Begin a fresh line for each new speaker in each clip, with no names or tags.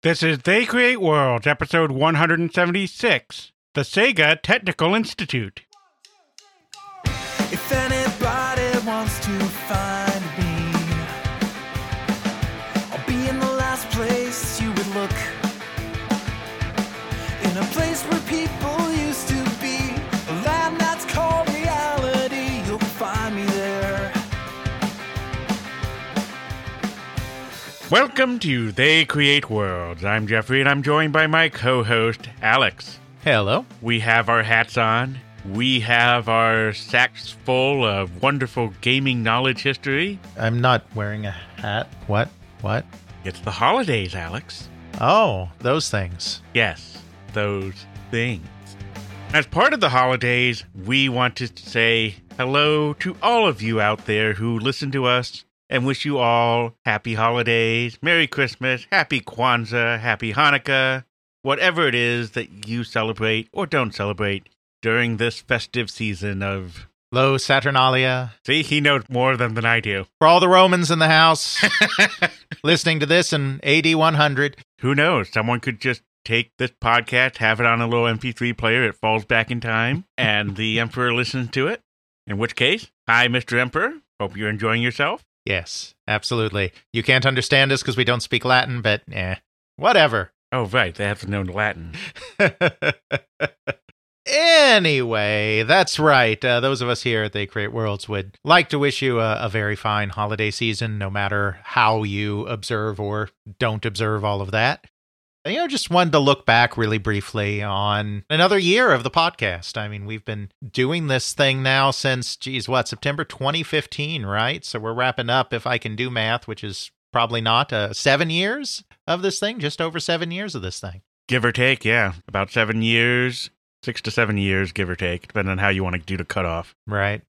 This is They Create Worlds, episode 176 The Sega Technical Institute. Welcome to They Create Worlds. I'm Jeffrey, and I'm joined by my co host, Alex.
Hello.
We have our hats on. We have our sacks full of wonderful gaming knowledge history.
I'm not wearing a hat. What? What?
It's the holidays, Alex.
Oh, those things.
Yes, those things. As part of the holidays, we want to say hello to all of you out there who listen to us and wish you all happy holidays, Merry Christmas, Happy Kwanzaa, Happy Hanukkah, whatever it is that you celebrate or don't celebrate during this festive season of.
Io Saturnalia.
See, he knows more than, than I do.
For all the Romans in the house listening to this in AD 100.
Who knows? Someone could just take this podcast, have it on a little MP3 player, it falls back in time, and the Emperor listens to it. In which case, hi, Mr. Emperor. Hope you're enjoying yourself.
Yes, absolutely. You can't understand us because we don't speak Latin, but eh, whatever.
Oh, right. They have to know Latin.
anyway, that's right. Uh, those of us here at They Create Worlds would like to wish you a, a very fine holiday season, no matter how you observe or don't observe all of that. You know, just wanted to look back really briefly on another year of the podcast. I mean, we've been doing this thing now since, geez, what, September 2015, right? So we're wrapping up, if I can do math, which is probably not, uh, seven years of this thing, just over seven years of this thing.
Give or take, yeah. About seven years, six to seven years, give or take, depending on how you want to do the cutoff.
Right.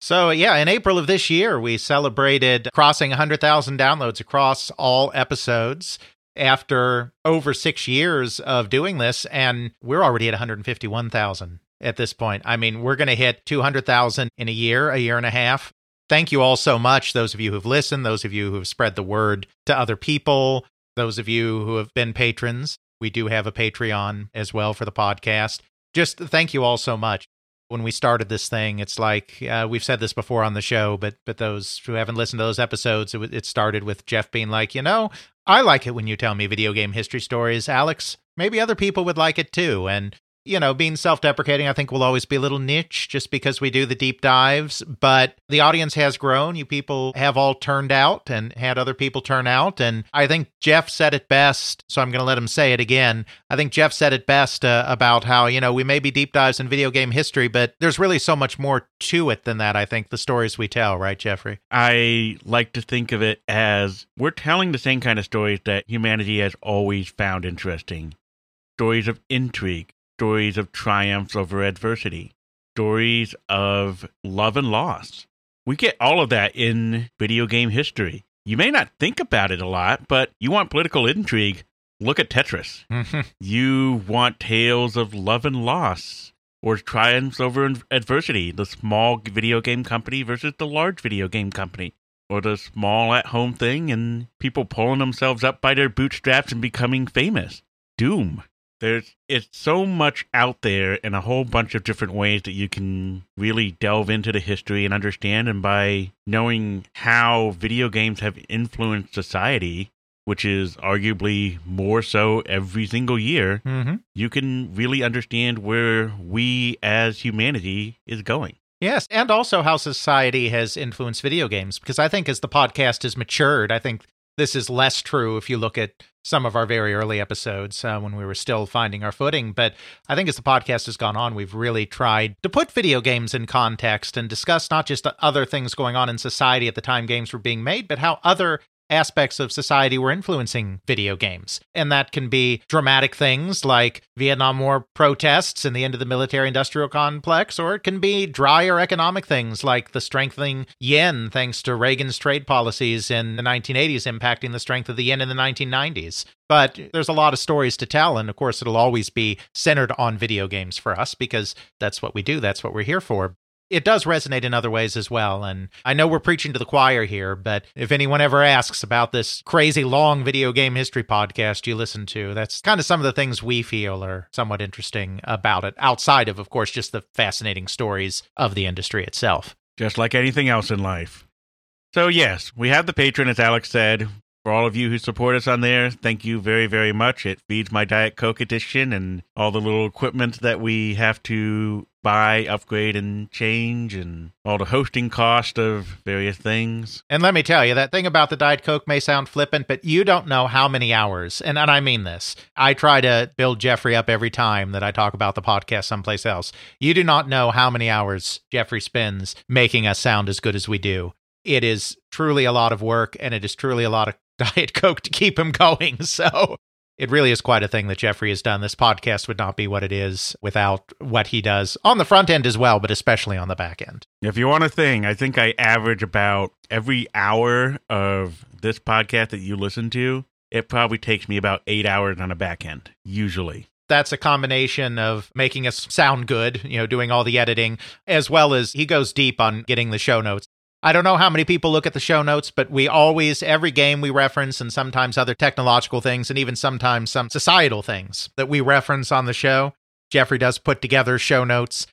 So, yeah, in April of this year, we celebrated crossing 100,000 downloads across all episodes after over six years of doing this, and we're already at 151,000 at this point. I mean, we're going to hit 200,000 in a year, a year and a half. Thank you all so much, those of you who've listened, those of you who have spread the word to other people, those of you who have been patrons. We do have a Patreon as well for the podcast. Just thank you all so much. When we started this thing, it's like uh, we've said this before on the show, but but those who haven't listened to those episodes, it, it started with Jeff being like, you know, I like it when you tell me video game history stories, Alex. Maybe other people would like it too. And, you know, being self deprecating, I think will always be a little niche just because we do the deep dives. But the audience has grown. You people have all turned out and had other people turn out. And I think Jeff said it best. So I'm going to let him say it again. I think Jeff said it best uh, about how, you know, we may be deep dives in video game history, but there's really so much more to it than that, I think, the stories we tell, right, Jeffrey?
I like to think of it as we're telling the same kind of stories that humanity has always found interesting stories of intrigue, stories of triumphs over adversity, stories of love and loss. We get all of that in video game history. You may not think about it a lot, but you want political intrigue. Look at Tetris. Mm-hmm. You want tales of love and loss or triumphs over adversity. The small video game company versus the large video game company. Or the small at home thing and people pulling themselves up by their bootstraps and becoming famous. Doom. There's it's so much out there in a whole bunch of different ways that you can really delve into the history and understand and by knowing how video games have influenced society, which is arguably more so every single year,
Mm-hmm.
you can really understand where we as humanity is going.
Yes, and also how society has influenced video games. Because I think as the podcast has matured, I think this is less true if you look at some of our very early episodes uh, when we were still finding our footing. But I think as the podcast has gone on, we've really tried to put video games in context and discuss not just other things going on in society at the time games were being made, but how other aspects of society were influencing video games. And that can be dramatic things like Vietnam War protests and the end of the military industrial complex, or it can be drier economic things like the strengthening yen thanks to Reagan's trade policies in the 1980s impacting the strength of the yen in the 1990s. But there's a lot of stories to tell, and of course, it'll always be centered on video games for us because that's what we do, that's what we're here for it does resonate in other ways as well. And I know we're preaching to the choir here, but if anyone ever asks about this crazy long video game history podcast you listen to, that's kind of some of the things we feel are somewhat interesting about it, outside of, of course, just the fascinating stories of the industry itself.
Just like anything else in life. So, yes, we have the Patreon, as Alex said. For all of you who support us on there, thank you very, very much. It feeds my Diet Coke edition and all the little equipment that we have to buy, upgrade, and change, and all the hosting cost of various things.
And let me tell you, that thing about the Diet Coke may sound flippant, but you don't know how many hours, and, and I mean this. I try to build Jeffrey up every time that I talk about the podcast someplace else. You do not know how many hours Jeffrey spends making us sound as good as we do. It is truly a lot of work, and it is truly a lot of Diet Coke to keep him going. So it really is quite a thing that Jeffrey has done. This podcast would not be what it is without what he does on the front end as well, but especially on the back end.
If you want a thing, I think I average about every hour of this podcast that you listen to, it probably takes me about eight hours on a back end, usually.
That's a combination of making us sound good, you know, doing all the editing, as well as he goes deep on getting the show notes. I don't know how many people look at the show notes, but we always, every game we reference, and sometimes other technological things, and even sometimes some societal things that we reference on the show, Jeffrey does put together show notes.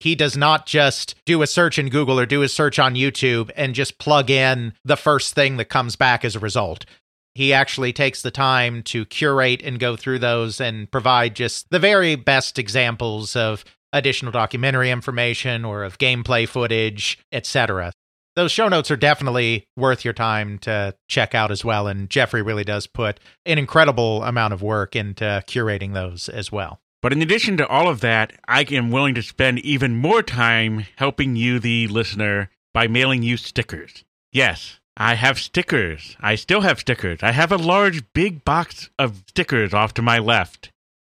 He does not just do a search in Google or do a search on YouTube and just plug in the first thing that comes back as a result. He actually takes the time to curate and go through those and provide just the very best examples of additional documentary information or of gameplay footage, etc those show notes are definitely worth your time to check out as well. And Jeffrey really does put an incredible amount of work into curating those as well.
But in addition to all of that, I am willing to spend even more time helping you, the listener, by mailing you stickers. Yes, I have stickers. I still have stickers. I have a large, big box of stickers off to my left.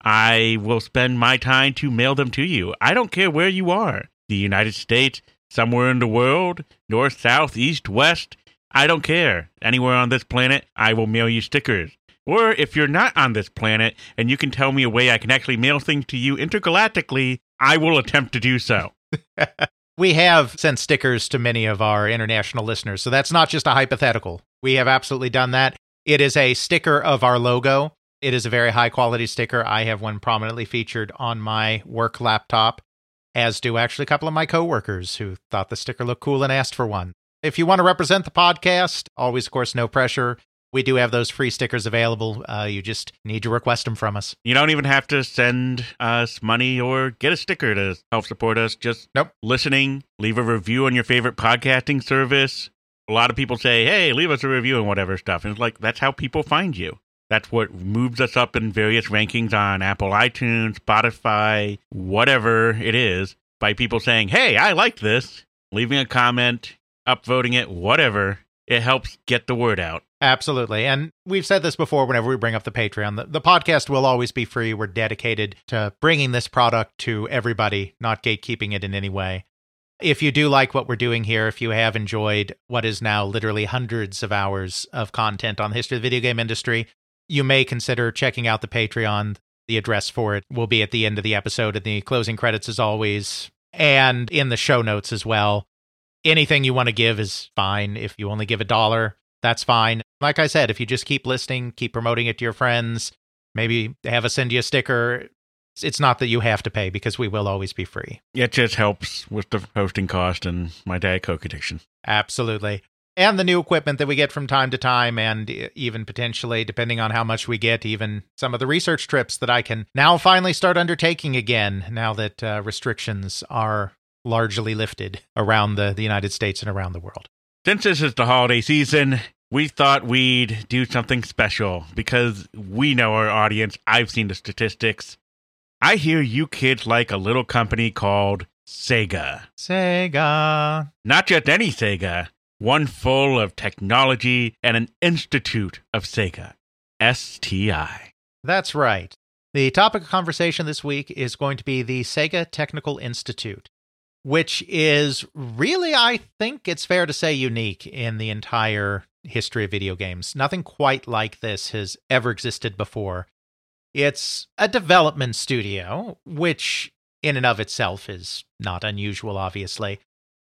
I will spend my time to mail them to you. I don't care where you are the United States, somewhere in the world, north, south, east, west. I don't care. Anywhere on this planet, I will mail you stickers. Or if you're not on this planet and you can tell me a way I can actually mail things to you intergalactically, I will attempt to do so.
we have sent stickers to many of our international listeners, so that's not just a hypothetical. We have absolutely done that. It is a sticker of our logo. It is a very high quality sticker. I have one prominently featured on my work laptop as do actually a couple of my coworkers who thought the sticker looked cool and asked for one. If you want to represent the podcast, always, of course, no pressure. We do have those free stickers available. Uh, you just need to request them from us.
You don't even have to send us money or get a sticker to help support us. Just
nope.
listening, leave a review on your favorite podcasting service. A lot of people say, hey, leave us a review and whatever stuff. And it's like, that's how people find you. That's what moves us up in various rankings on Apple iTunes, Spotify, whatever it is, by people saying, hey, I like this, leaving a comment, upvoting it, whatever. It helps get the word out.
Absolutely. And we've said this before whenever we bring up the Patreon. The, the, podcast will always be free. We're dedicated to bringing this product to everybody, not gatekeeping it in any way. If you do like what we're doing here, if you have enjoyed what is now literally hundreds of hours of content on the history of the video game industry, you may consider checking out the Patreon. The address for it will be at the end of the episode in the closing credits, as always, and in the show notes as well. Anything you want to give is fine. If you only give a dollar, that's fine. Like I said, if you just keep listening, keep promoting it to your friends, maybe have us send you a sticker. It's not that you have to pay because we will always be free.
It just helps with the hosting cost and my Diet Coke addiction.
Absolutely and the new equipment that we get from time to time, and even potentially, depending on how much we get, even some of the research trips that I can now finally start undertaking again, now that uh, restrictions are largely lifted around the, the United States and around the world.
Since this is the holiday season, we thought we'd do something special because we know our audience. I've seen the statistics. I hear you kids like a little company called Sega.
Sega.
Not just any Sega one full of technology and an institute of Sega. STI.
That's right. The topic of conversation this week is going to be the Sega Technical Institute, which is really, I think it's fair to say, unique in the entire history of video games. Nothing quite like this has ever existed before. It's a development studio, which in and of itself is not unusual, obviously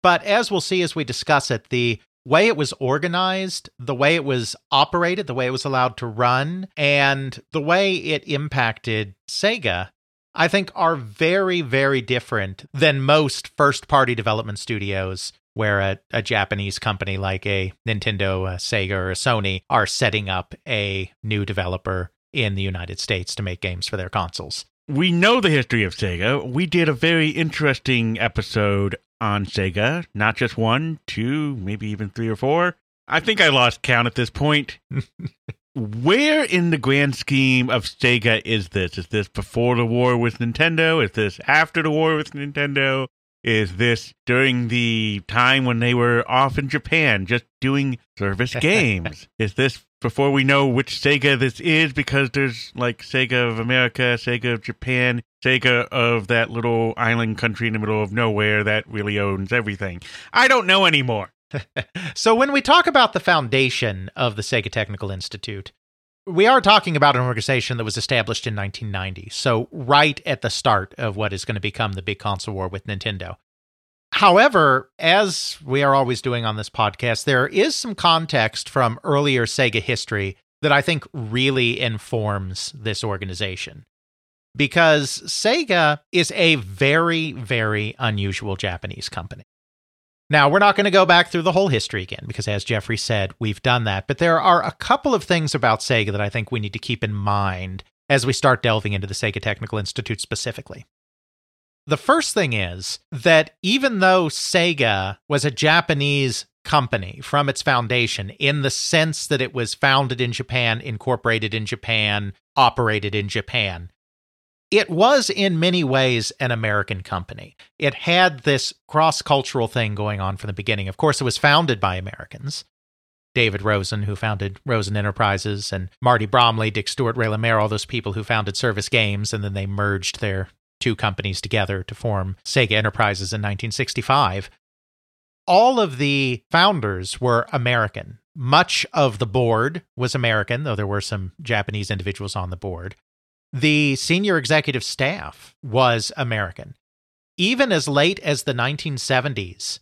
But as we'll see as we discuss it, the way it was organized, the way it was operated, the way it was allowed to run, and the way it impacted Sega, I think are very, very different than most first party development studios where a, a Japanese company like a Nintendo, a Sega, or a Sony are setting up a new developer in the United States to make games for their consoles.
We know the history of Sega. We did a very interesting episode on Sega, not just one, two, maybe even three or four. I think I lost count at this point. Where in the grand scheme of Sega is this? Is this before the war with Nintendo? Is this after the war with Nintendo? Is this during the time when they were off in Japan just doing service games? is this before we know which Sega this is because there's like Sega of America, Sega of Japan, Sega of that little island country in the middle of nowhere that really owns everything? I don't know anymore.
so when we talk about the foundation of the Sega Technical Institute, we are talking about an organization that was established in 1990, so right at the start of what is going to become the big console war with Nintendo. However, as we are always doing on this podcast, there is some context from earlier Sega history that I think really informs this organization. Because Sega is a very, very unusual Japanese company. Now, we're not going to go back through the whole history again because, as Jeffrey said, we've done that. But there are a couple of things about Sega that I think we need to keep in mind as we start delving into the Sega Technical Institute specifically. The first thing is that even though Sega was a Japanese company from its foundation, in the sense that it was founded in Japan, incorporated in Japan, operated in Japan, it was in many ways an American company. It had this cross cultural thing going on from the beginning. Of course, it was founded by Americans. David Rosen, who founded Rosen Enterprises, and Marty Bromley, Dick Stewart, Ray LeMaire, all those people who founded Service Games, and then they merged their two companies together to form Sega Enterprises in 1965. All of the founders were American. Much of the board was American, though there were some Japanese individuals on the board. The senior executive staff was American. Even as late as the 1970s,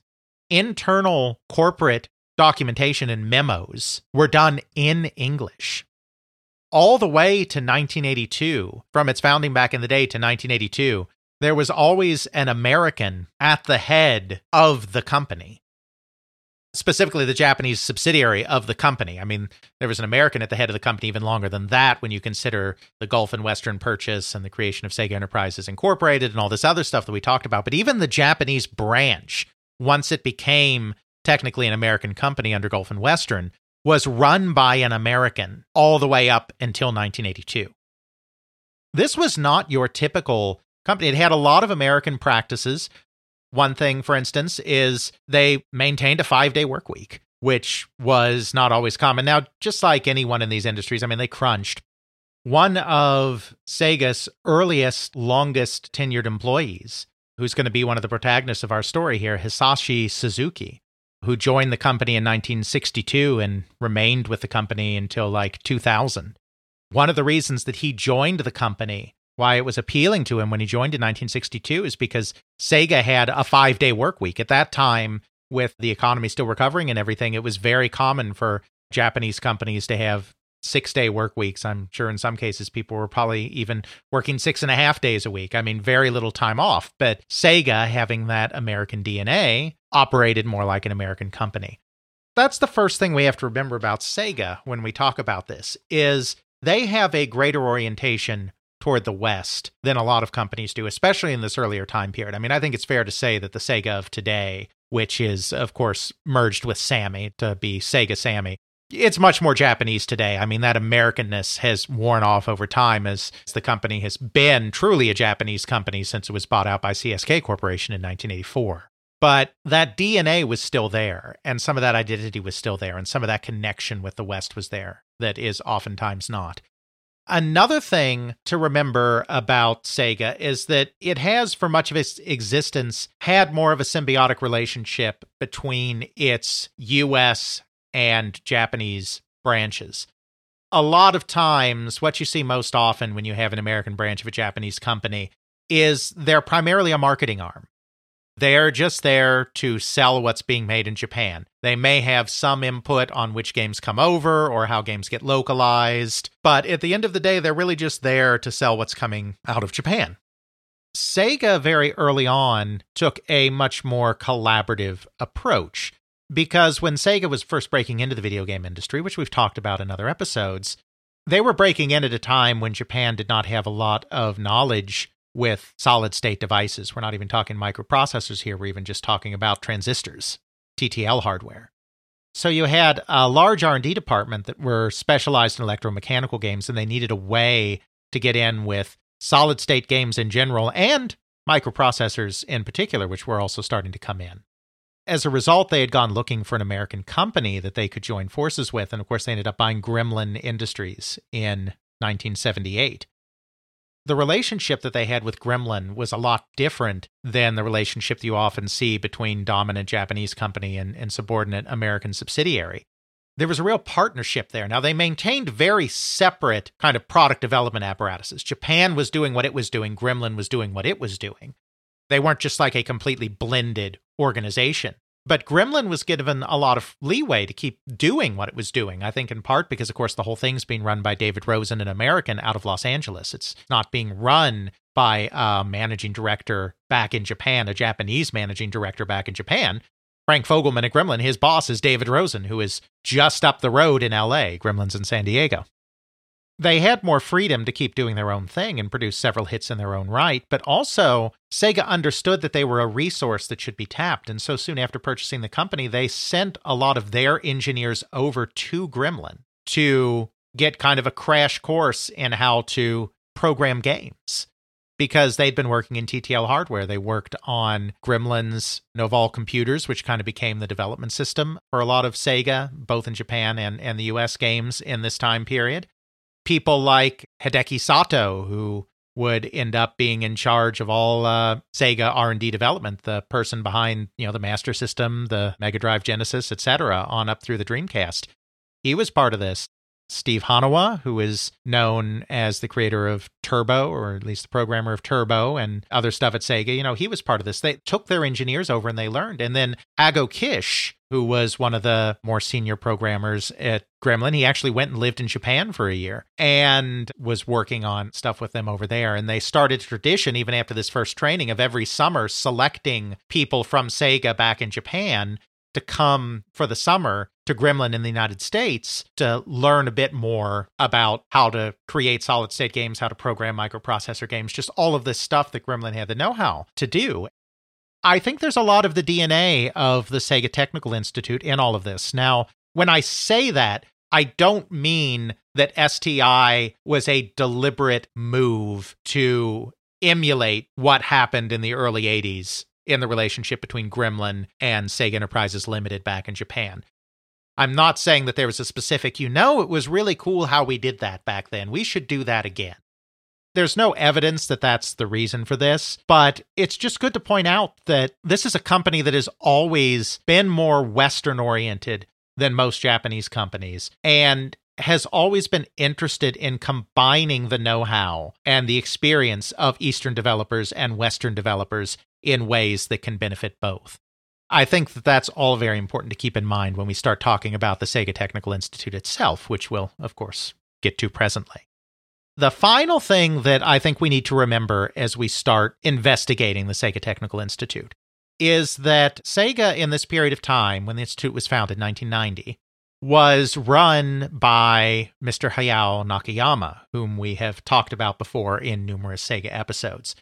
internal corporate documentation and memos were done in English. All the way to 1982, from its founding back in the day to 1982, there was always an American at the head of the company specifically the Japanese subsidiary of the company. I mean, there was an American at the head of the company even longer than that when you consider the Gulf and Western purchase and the creation of Sega Enterprises Incorporated and all this other stuff that we talked about. But even the Japanese branch, once it became technically an American company under Gulf and Western, was run by an American all the way up until 1982. This was not your typical company. It had a lot of American practices. One thing, for instance, is they maintained a five day work week, which was not always common. Now, just like anyone in these industries, I mean, they crunched. One of Sega's earliest, longest tenured employees, who's going to be one of the protagonists of our story here, Hisashi Suzuki, who joined the company in 1962 and remained with the company until like 2000. One of the reasons that he joined the company why it was appealing to him when he joined in 1962 is because Sega had a five day work week. At that time, with the economy still recovering and everything, it was very common for Japanese companies to have six day work weeks. I'm sure in some cases people were probably even working six and a half days a week. I mean, very little time off. But Sega, having that American DNA, operated more like an American company. That's the first thing we have to remember about Sega when we talk about this is they have a greater orientation toward the West than a lot of companies do, especially in this earlier time period. I mean, I think it's fair to say that the Sega of today, which is, of course, merged with Sammy to be Sega Sammy, it's much more Japanese today. I mean, that Americanness has worn off over time as the company has been truly a Japanese company since it was bought out by CSK Corporation in 1984. But that DNA was still there, and some of that identity was still there, and some of that connection with the West was there that is oftentimes not. Another thing to remember about Sega is that it has, for much of its existence, had more of a symbiotic relationship between its US and Japanese branches. A lot of times, what you see most often when you have an American branch of a Japanese company is they're primarily a marketing arm. They are just there to sell what's being made in Japan. They may have some input on which games come over or how games get localized, but at the end of the day, they're really just there to sell what's coming out of Japan. Sega very early on took a much more collaborative approach because when Sega was first breaking into the video game industry, which we've talked about in other episodes, they were breaking in at a time when Japan did not have a lot of knowledge with solid state devices. We're not even talking microprocessors here, we're even just talking about transistors, TTL hardware. So you had a large R&D department that were specialized in electromechanical games and they needed a way to get in with solid state games in general and microprocessors in particular which were also starting to come in. As a result, they had gone looking for an American company that they could join forces with and of course they ended up buying Gremlin Industries in 1978 the relationship that they had with Gremlin was a lot different than the relationship you often see between dominant Japanese company and, and subordinate American subsidiary. There was a real partnership there. Now, they maintained very separate kind of product development apparatuses. Japan was doing what it was doing, Gremlin was doing what it was doing. They weren't just like a completely blended organization. But Gremlin was given a lot of leeway to keep doing what it was doing. I think in part because, of course, the whole thing's being run by David Rosen, an American out of Los Angeles. It's not being run by a managing director back in Japan, a Japanese managing director back in Japan. Frank Fogleman at Gremlin, his boss is David Rosen, who is just up the road in LA. Gremlin's in San Diego they had more freedom to keep doing their own thing and produce several hits in their own right, but also Sega understood that they were a resource that should be tapped. And so soon after purchasing the company, they sent a lot of their engineers over to Gremlin to get kind of a crash course in how to program games. Because they'd been working in TTL hardware. They worked on Gremlin's Novol computers, which kind of became the development system for a lot of Sega, both in Japan and, and the US games in this time period people like Hideki Sato, who would end up being in charge of all uh, Sega R&D development, the person behind, you know, the Master System, the Mega Drive Genesis, etc., on up through the Dreamcast. He was part of this. Steve Hanawa, who is known as the creator of Turbo, or at least the programmer of Turbo and other stuff at Sega, you know, he was part of this. They took their engineers over and they learned. And then Ago Kish, who was one of the more senior programmers at Gremlin. He actually went and lived in Japan for a year and was working on stuff with them over there. And they started a tradition, even after this first training, of every summer selecting people from Sega back in Japan to come for the summer to Gremlin in the United States to learn a bit more about how to create solid state games, how to program microprocessor games, just all of this stuff that Gremlin had the know how to do. I think there's a lot of the DNA of the Sega Technical Institute in all of this. Now, when I say that, I don't mean that STI was a deliberate move to emulate what happened in the early 80s in the relationship between Gremlin and Sega Enterprises Limited back in Japan. I'm not saying that there was a specific, you know, it was really cool how we did that back then. We should do that again. There's no evidence that that's the reason for this, but it's just good to point out that this is a company that has always been more Western oriented than most Japanese companies and has always been interested in combining the know how and the experience of Eastern developers and Western developers in ways that can benefit both. I think that that's all very important to keep in mind when we start talking about the Sega Technical Institute itself, which we'll, of course, get to presently. The final thing that I think we need to remember as we start investigating the Sega Technical Institute is that Sega, in this period of time, when the Institute was founded in 1990, was run by Mr. Hayao Nakayama, whom we have talked about before in numerous Sega episodes.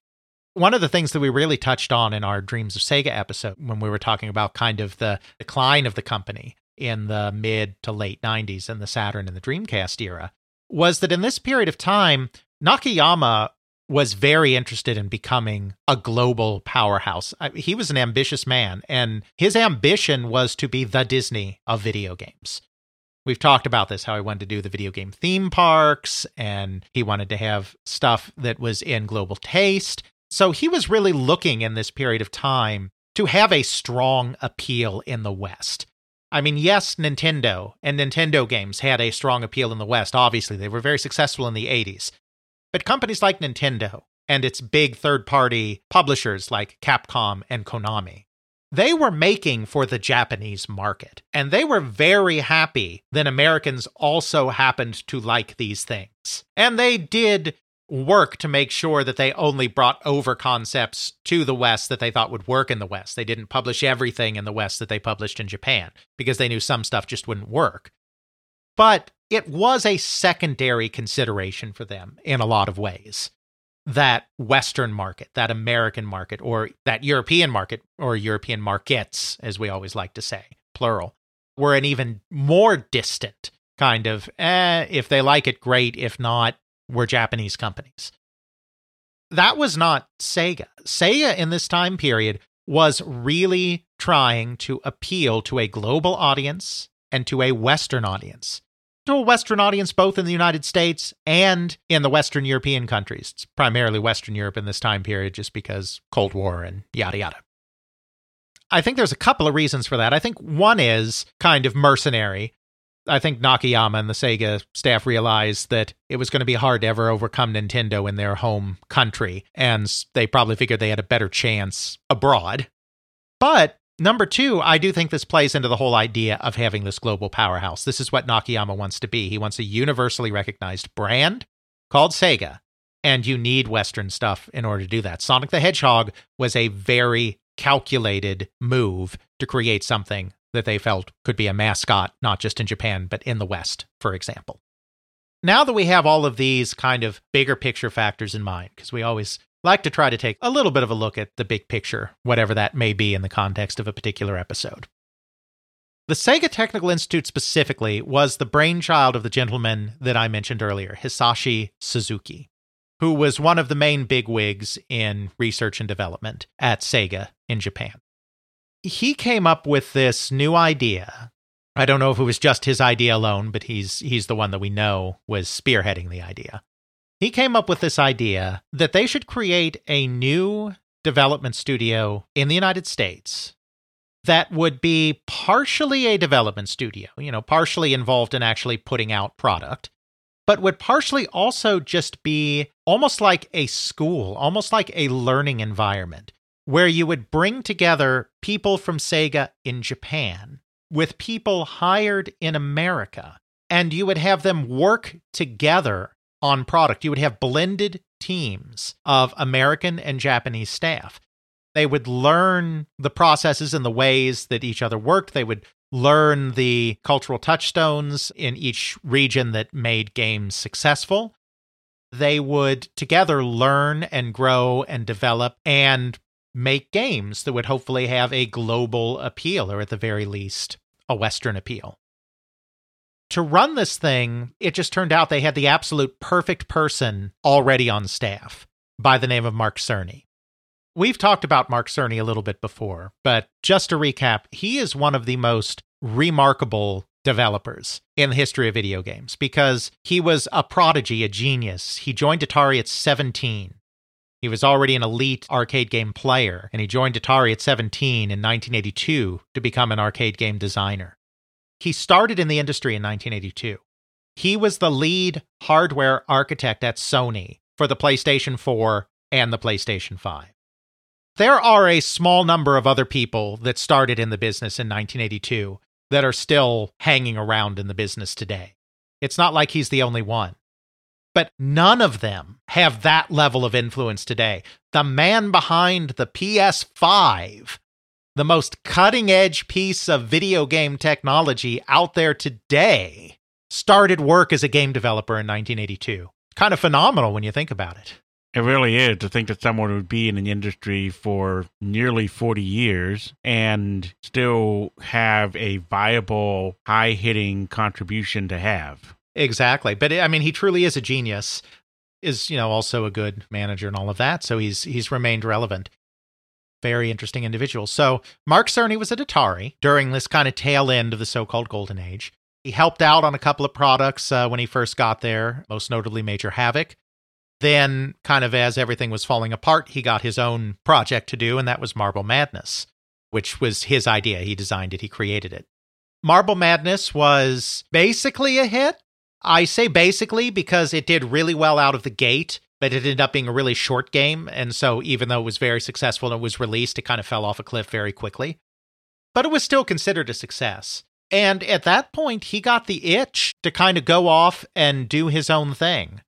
One of the things that we really touched on in our Dreams of Sega episode, when we were talking about kind of the decline of the company in the mid to late 90s in the Saturn and the Dreamcast era, was that in this period of time, Nakayama was very interested in becoming a global powerhouse. he was an ambitious man, and his ambition was to be the Disney of video games. We've talked about this how he wanted to do the video game theme parks, and he wanted to have stuff that was in global taste. So he was really looking in this period of time to have a strong appeal in the West. I mean, yes, Nintendo and Nintendo games had a strong appeal in the West. Obviously, they were very successful in the 80s. But companies like Nintendo and its big third party publishers like Capcom and Konami. They were making for the Japanese market, and they were very happy that Americans also happened to like these things. And they did work to make sure that they only brought over concepts to the West that they thought would work in the West. They didn't publish everything in the West that they published in Japan because they knew some stuff just wouldn't work. But it was a secondary consideration for them in a lot of ways. That Western market, that American market, or that European market, or European markets, as we always like to say, plural, were an even more distant kind of, eh, if they like it, great. If not, were Japanese companies. That was not Sega. Sega in this time period was really trying to appeal to a global audience and to a Western audience. To a Western audience, both in the United States and in the Western European countries. It's primarily Western Europe in this time period, just because Cold War and yada yada. I think there's a couple of reasons for that. I think one is kind of mercenary. I think Nakayama and the Sega staff realized that it was going to be hard to ever overcome Nintendo in their home country, and they probably figured they had a better chance abroad. But number two, I do think this plays into the whole idea of having this global powerhouse. This is what Nakayama wants to be. He wants a universally recognized brand called Sega, and you need Western stuff in order to do that. Sonic the Hedgehog was a very calculated move to create something that they felt could be a mascot, not just in Japan, but in the West, for example. Now that we have all of these kind of bigger picture factors in mind, because we always like to try to take a little bit of a look at the big picture, whatever that may be in the context of a particular episode. The Sega Technical Institute specifically was the brainchild of the gentleman that I mentioned earlier, Hisashi Suzuki, who was one of the main bigwigs in research and development at Sega in Japan he came up with this new idea. I don't know if it was just his idea alone, but he's he's the one that we know was spearheading the idea. He came up with this idea that they should create a new development studio in the United States that would be partially a development studio, you know, partially involved in actually putting out product, but would partially also just be almost like a school, almost like a learning environment where you would bring together people from Sega in Japan with people hired in America, and you would have them work together on product. You would have blended teams of American and Japanese staff. They would learn the processes and the ways that each other worked. They would learn the cultural touchstones in each region that made games successful. They would together learn and grow and develop and make games that would hopefully have a global appeal, or at the very least, a Western appeal. To run this thing, it just turned out they had the absolute perfect person already on staff by the name of Mark Cerny. We've talked about Mark Cerny a little bit before, but just to recap, he is one of the most remarkable developers in the history of video games because he was a prodigy, a genius. He joined Atari at 17 he was already an elite arcade game player, and he joined Atari at 17 in 1982 to become an arcade game designer. He started in the industry in 1982. He was the lead hardware architect at Sony for the PlayStation 4 and the PlayStation 5. There are a small number of other people that started in the business in 1982 that are still hanging around in the business today. It's not like he's the only one but none of them have that level of influence today. The man behind the PS5, the most cutting edge piece of video game technology out there today, started work as a game developer in 1982. Kind of phenomenal when you think about it.
It really is to think that someone would be in an industry for nearly 40 years and still have a viable, high hitting contribution to have.
Exactly. But I mean, he truly is a genius. Is you know also a good manager and all of that. So he's he's remained relevant. Very interesting individual. So Mark Cerny was at Atari during this kind of tail end of the so-called golden age. He helped out on a couple of products uh, when he first got there, most notably Major Havoc. Then, kind of as everything was falling apart, he got his own project to do, and that was Marble Madness, which was his idea. He designed it, he created it. Marble Madness was basically a hit. I say basically because it did really well out of the gate. but it ended up being a really short game. And so, even though it was very successful and it was released, it kind of fell off a cliff very quickly. But it was still considered a success. And at that point, he got the itch to kind of go off and do his own thing.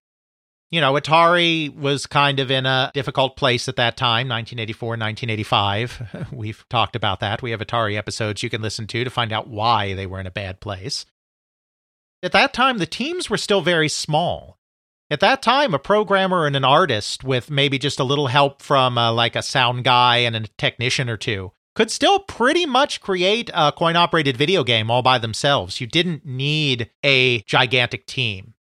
You know, Atari was kind of in a difficult place at that time, 1984, 1985. We've talked about that. We have Atari episodes you can listen to to find out why they were in a bad place. At that time, the teams were still very small. At that time, a programmer and an artist with maybe just a little help from uh, like a sound guy and a technician or two could still pretty much create a coin operated video game all by themselves. You didn't need a gigantic team.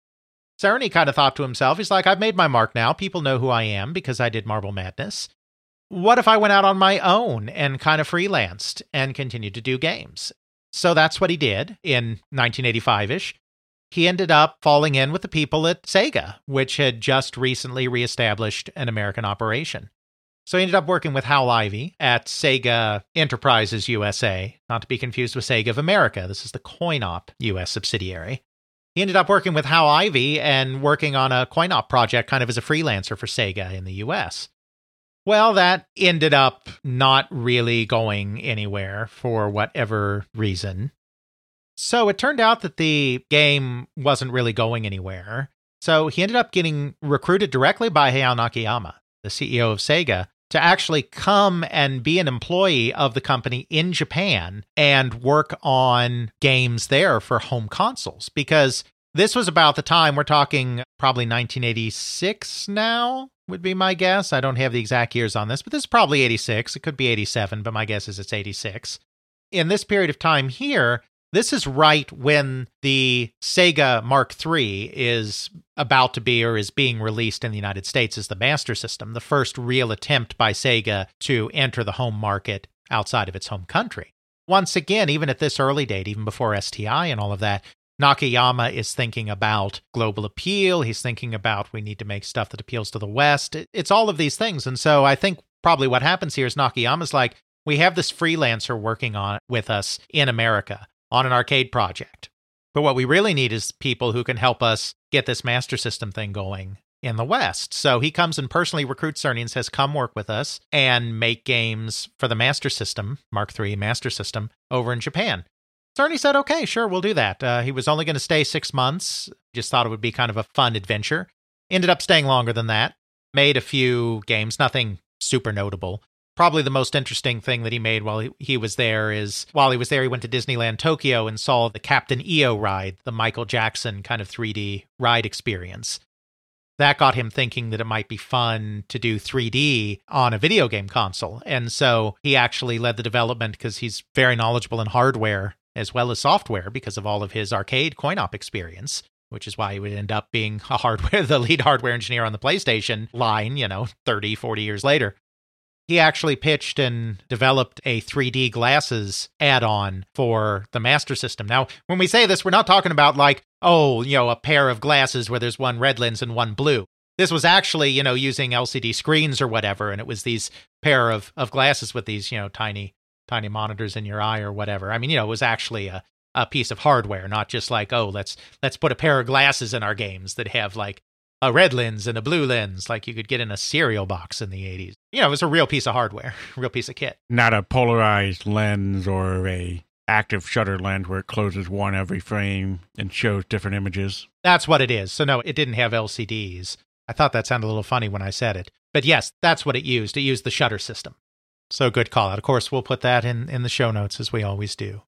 Cerny kind of thought to himself, he's like, I've made my mark now. People know who I am because I did Marble Madness. What if I went out on my own and kind of freelanced and continued to do games? So that's what he did in 1985 ish. He ended up falling in with the people at Sega, which had just recently reestablished an American operation. So he ended up working with Hal Ivey at Sega Enterprises USA, not to be confused with Sega of America. This is the CoinOp US subsidiary. He ended up working with Hal Ivey and working on a coin op project kind of as a freelancer for Sega in the US. Well, that ended up not really going anywhere for whatever reason. So it turned out that the game wasn't really going anywhere. So he ended up getting recruited directly by Hayao Nakayama, the CEO of Sega, to actually come and be an employee of the company in Japan and work on games there for home consoles because this was about the time we're talking probably 1986 now would be my guess. I don't have the exact years on this, but this is probably 86. It could be 87, but my guess is it's 86. In this period of time here, this is right when the Sega Mark III is about to be or is being released in the United States as the Master System, the first real attempt by Sega to enter the home market outside of its home country. Once again, even at this early date, even before STI and all of that, Nakayama is thinking about global appeal. He's thinking about we need to make stuff that appeals to the West. It's all of these things. And so I think probably what happens here is Nakayama's like, we have this freelancer working on with us in America on an arcade project. But what we really need is people who can help us get this master system thing going in the West. So he comes and personally recruits Cerny and says, Come work with us and make games for the Master System, Mark III Master System, over in Japan. Cerny said, Okay, sure, we'll do that. Uh, he was only going to stay six months, just thought it would be kind of a fun adventure. Ended up staying longer than that, made a few games, nothing super notable probably the most interesting thing that he made while he, he was there is while he was there, he went to Disneyland Tokyo and saw the Captain EO ride, the Michael Jackson kind of 3D ride experience. That got him thinking that it might be fun to do 3D on a video game console. And so he actually led the development because he's very knowledgeable in hardware as well as software because of all of his arcade coin op experience which is why he would end up being a hardware the lead hardware engineer on the PlayStation line, you know, 30, 40 years later he actually pitched and developed a 3D glasses add on for the Master System. Now, when we say this, we're not talking about like, oh, you know, a pair of glasses where there's one red lens and one blue. This was actually, you know, using LCD screens or whatever. And it was these pair of, of glasses with these, you know, tiny, tiny monitors in your eye or whatever. I mean, you know, it was actually a, a piece of hardware, not just like, oh, let's let's put a pair of glasses in our games that have like a red lens and a blue lens like you could get in a cereal box in the 80s. You know, it was a real piece of hardware, real piece of kit.
Not a polarized lens or a active shutter lens where it closes one every frame and shows different images.
That's what it is. So no, it didn't have LCDs. I thought that sounded a little funny when I said it. But yes, that's what it used. It used the shutter system. So good call out. Of course, we'll put that in, in the show notes as we always do.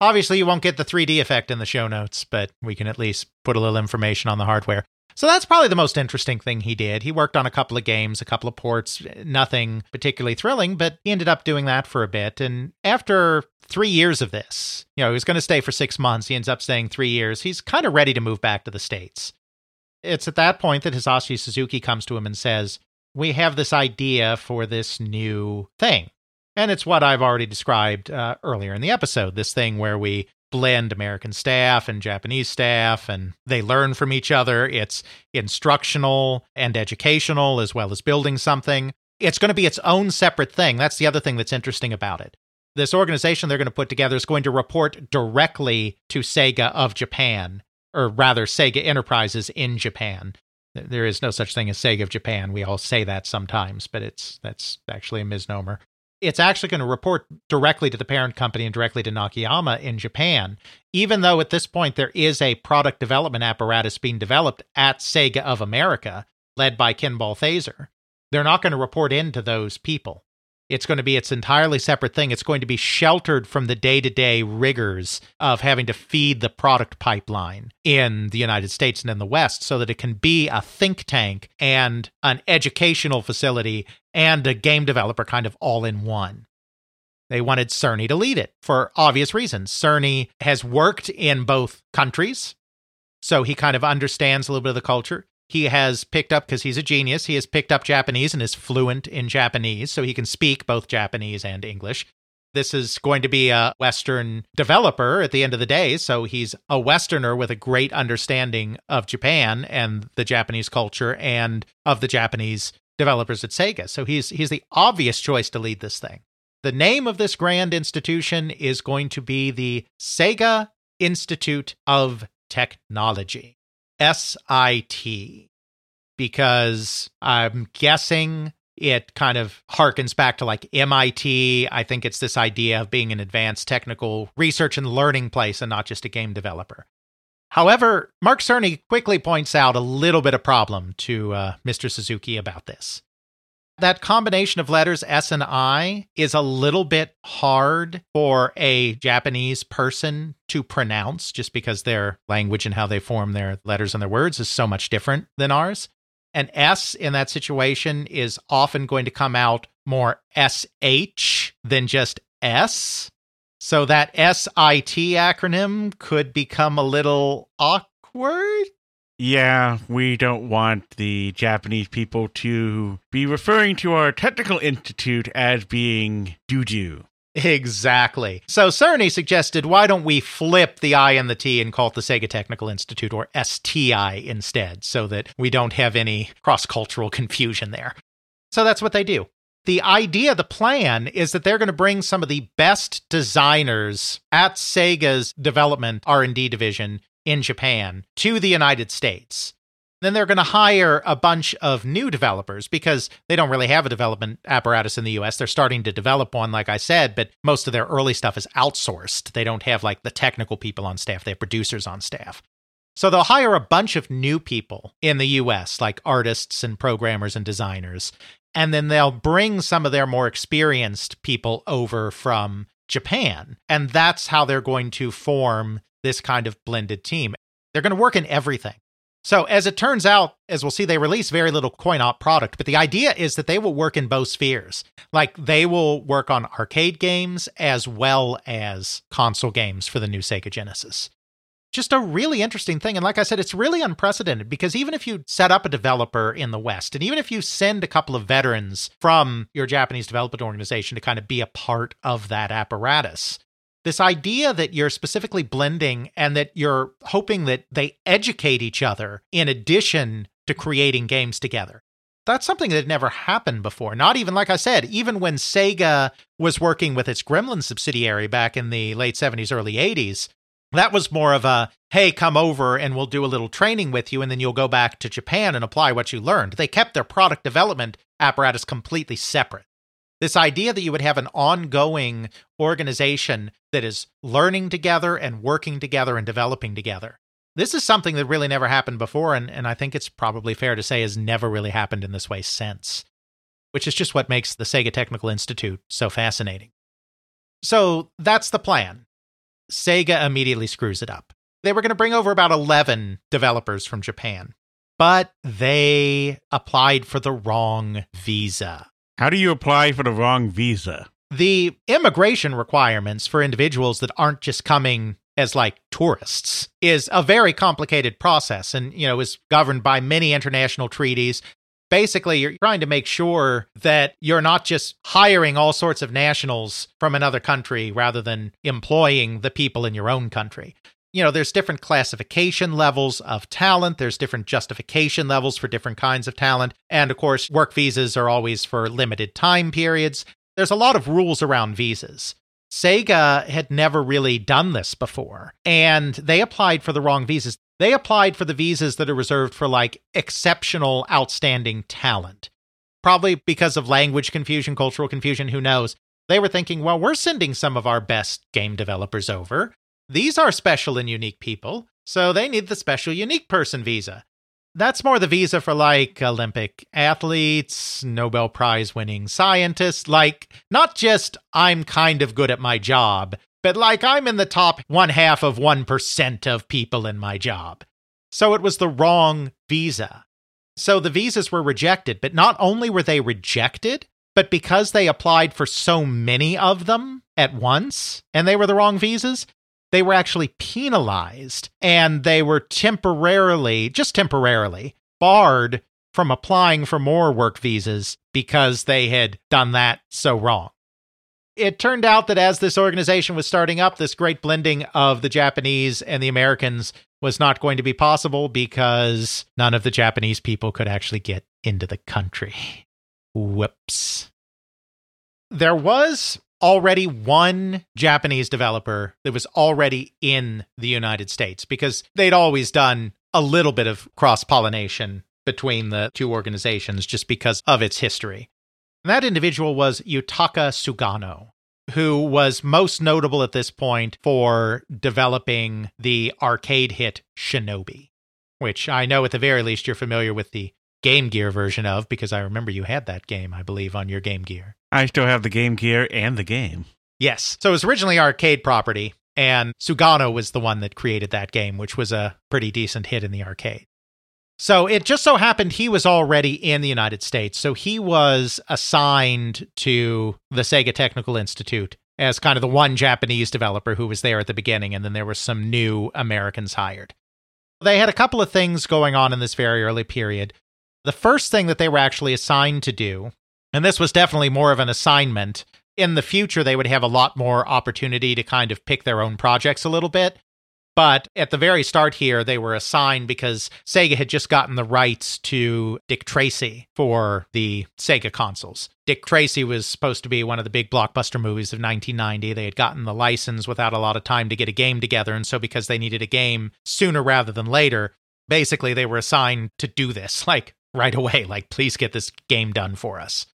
Obviously, you won't get the 3D effect in the show notes, but we can at least put a little information on the hardware. So that's probably the most interesting thing he did. He worked on a couple of games, a couple of ports, nothing particularly thrilling, but he ended up doing that for a bit. And after three years of this, you know, he was going to stay for six months. He ends up staying three years. He's kind of ready to move back to the States. It's at that point that Hisashi Suzuki comes to him and says, We have this idea for this new thing. And it's what I've already described uh, earlier in the episode this thing where we blend American staff and Japanese staff, and they learn from each other. It's instructional and educational as well as building something. It's going to be its own separate thing. That's the other thing that's interesting about it. This organization they're going to put together is going to report directly to Sega of Japan, or rather, Sega Enterprises in Japan. There is no such thing as Sega of Japan. We all say that sometimes, but it's that's actually a misnomer. It's actually going to report directly to the parent company and directly to Nakayama in Japan, even though at this point there is a product development apparatus being developed at Sega of America, led by Ken Balthaser. They're not going to report into those people. It's going to be its entirely separate thing. It's going to be sheltered from the day to day rigors of having to feed the product pipeline in the United States and in the West so that it can be a think tank and an educational facility and a game developer kind of all in one. They wanted Cerny to lead it for obvious reasons. Cerny has worked in both countries, so he kind of understands a little bit of the culture. He has picked up, because he's a genius, he has picked up Japanese and is fluent in Japanese, so he can speak both Japanese and English. This is going to be a Western developer at the end of the day, so he's a Westerner with a great understanding of Japan and the Japanese culture and of the Japanese developers at Sega. So he's he's the obvious choice to lead this thing. The name of this grand institution is going to be the Sega Institute of Technology. SIT because I'm guessing it kind of harkens back to like MIT. I think it's this idea of being an advanced technical research and learning place and not just a game developer. However, Mark Cerny quickly points out a little bit of problem to uh, Mr. Suzuki about this. That combination of letters S and I is a little bit hard for a Japanese person to pronounce just because their language and how they form their letters and their words is so much different than ours. An S in that situation is often going to come out more SH than just S. So that SIT acronym could become a little awkward.
Yeah, we don't want the Japanese people to be referring to our technical institute as being doo doo.
Exactly. So Cerny suggested, why don't we flip the I and the T and call it the Sega Technical Institute or STI instead, so that we don't have any cross cultural confusion there. So that's what they do. The idea, the plan is that they're going to bring some of the best designers at Sega's development R&D division in Japan to the United States. Then they're going to hire a bunch of new developers because they don't really have a development apparatus in the US. They're starting to develop one, like I said, but most of their early stuff is outsourced. They don't have like the technical people on staff, they have producers on staff. So they'll hire a bunch of new people in the US, like artists and programmers and designers. And then they'll bring some of their more experienced people over from Japan. And that's how they're going to form this kind of blended team. They're going to work in everything. So, as it turns out, as we'll see, they release very little coin op product, but the idea is that they will work in both spheres. Like, they will work on arcade games as well as console games for the new Sega Genesis. Just a really interesting thing. And like I said, it's really unprecedented because even if you set up a developer in the West, and even if you send a couple of veterans from your Japanese development organization to kind of be a part of that apparatus, this idea that you're specifically blending and that you're hoping that they educate each other in addition to creating games together. That's something that never happened before. Not even, like I said, even when Sega was working with its Gremlin subsidiary back in the late 70s, early 80s, that was more of a, hey, come over and we'll do a little training with you, and then you'll go back to Japan and apply what you learned. They kept their product development apparatus completely separate. This idea that you would have an ongoing organization that is learning together and working together and developing together. This is something that really never happened before, and, and I think it's probably fair to say has never really happened in this way since, which is just what makes the Sega Technical Institute so fascinating. So that's the plan. Sega immediately screws it up. They were going to bring over about 11 developers from Japan, but they applied for the wrong visa.
How do you apply for the wrong visa?
The immigration requirements for individuals that aren't just coming as like tourists is a very complicated process and you know is governed by many international treaties basically you're trying to make sure that you're not just hiring all sorts of nationals from another country rather than employing the people in your own country you know there's different classification levels of talent there's different justification levels for different kinds of talent and of course work visas are always for limited time periods there's a lot of rules around visas Sega had never really done this before, and they applied for the wrong visas. they applied for the visas that are reserved for like exceptional, outstanding talent. Probably because of language confusion, cultural confusion, who knows. They were thinking, well, we're sending some of our best game developers over. These are special and unique people, so they need the special unique person visa. That's more the visa for like Olympic athletes, Nobel Prize winning scientists, like not just I'm kind of good at my job, but like I'm in the top one half of 1% of people in my job. So it was the wrong visa. So the visas were rejected, but not only were they rejected, but because they applied for so many of them at once and they were the wrong visas, they were actually penalized and they were temporarily, just temporarily, barred from applying for more work visas because they had done that so wrong. It turned out that as this organization was starting up, this great blending of the Japanese and the Americans was not going to be possible because none of the Japanese people could actually get into the country. Whoops. There was already one Japanese developer that was already in the United States because they'd always done a little bit of cross pollination between the two organizations just because of its history. And that individual was Yutaka Sugano, who was most notable at this point for developing the arcade hit Shinobi, which I know at the very least you're familiar with the Game Gear version of because I remember you had that game, I believe, on your Game Gear.
I still have the Game Gear and the game.
Yes. So it was originally arcade property, and Sugano was the one that created that game, which was a pretty decent hit in the arcade. So it just so happened he was already in the United States. So he was assigned to the Sega Technical Institute as kind of the one Japanese developer who was there at the beginning, and then there were some new Americans hired. They had a couple of things going on in this very early period. The first thing that they were actually assigned to do, and this was definitely more of an assignment, in the future they would have a lot more opportunity to kind of pick their own projects a little bit. But at the very start here, they were assigned because Sega had just gotten the rights to Dick Tracy for the Sega consoles. Dick Tracy was supposed to be one of the big blockbuster movies of 1990. They had gotten the license without a lot of time to get a game together. And so, because they needed a game sooner rather than later, basically they were assigned to do this like right away. Like, please get this game done for us.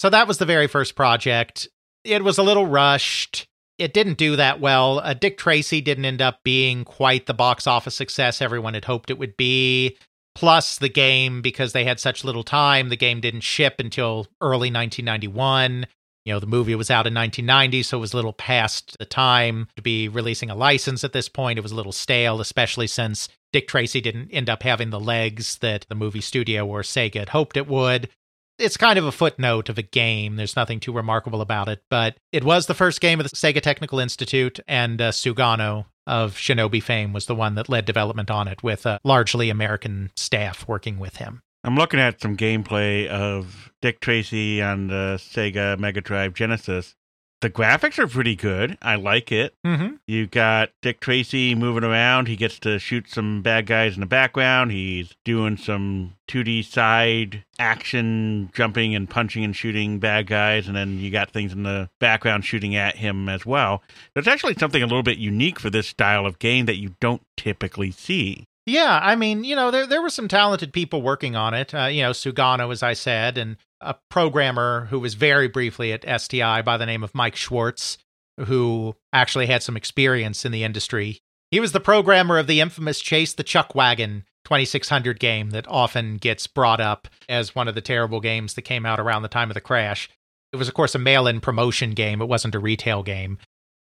So, that was the very first project. It was a little rushed it didn't do that well. Uh, Dick Tracy didn't end up being quite the box office success everyone had hoped it would be. Plus, the game, because they had such little time, the game didn't ship until early 1991. You know, the movie was out in 1990, so it was a little past the time to be releasing a license at this point. It was a little stale, especially since Dick Tracy didn't end up having the legs that the movie studio or Sega had hoped it would it's kind of a footnote of a game. There's nothing too remarkable about it, but it was the first game of the Sega Technical Institute, and uh, Sugano of Shinobi fame was the one that led development on it with a largely American staff working with him.
I'm looking at some gameplay of Dick Tracy on the Sega Mega Drive Genesis, the graphics are pretty good. I like it.
Mm-hmm.
You got Dick Tracy moving around. He gets to shoot some bad guys in the background. He's doing some 2D side action, jumping and punching and shooting bad guys. And then you got things in the background shooting at him as well. There's actually something a little bit unique for this style of game that you don't typically see.
Yeah, I mean, you know, there there were some talented people working on it. Uh, you know, Sugano, as I said, and a programmer who was very briefly at STI by the name of Mike Schwartz, who actually had some experience in the industry. He was the programmer of the infamous Chase the Chuck Wagon 2600 game that often gets brought up as one of the terrible games that came out around the time of the crash. It was, of course, a mail in promotion game, it wasn't a retail game.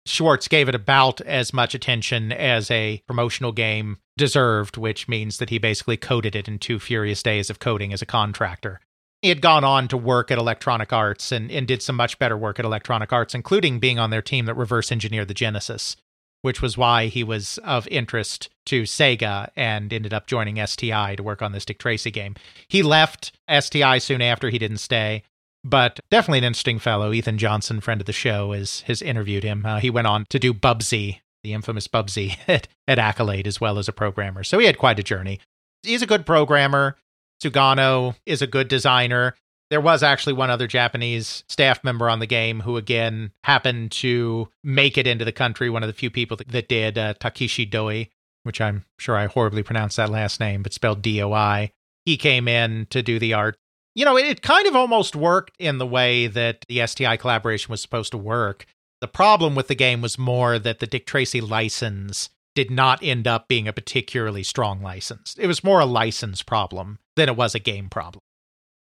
Schwartz gave it about as much attention as a promotional game deserved, which means that he basically coded it in two furious days of coding as a contractor. He had gone on to work at Electronic Arts and, and did some much better work at Electronic Arts, including being on their team that reverse engineered the Genesis, which was why he was of interest to Sega and ended up joining STI to work on this Dick Tracy game. He left STI soon after, he didn't stay. But definitely an interesting fellow. Ethan Johnson, friend of the show, is, has interviewed him. Uh, he went on to do Bubsy, the infamous Bubsy, at, at Accolade, as well as a programmer. So he had quite a journey. He's a good programmer. Sugano is a good designer. There was actually one other Japanese staff member on the game who, again, happened to make it into the country. One of the few people that, that did, uh, Takeshi Doi. which I'm sure I horribly pronounced that last name, but spelled D O I. He came in to do the art. You know, it, it kind of almost worked in the way that the STI collaboration was supposed to work. The problem with the game was more that the Dick Tracy license did not end up being a particularly strong license. It was more a license problem than it was a game problem.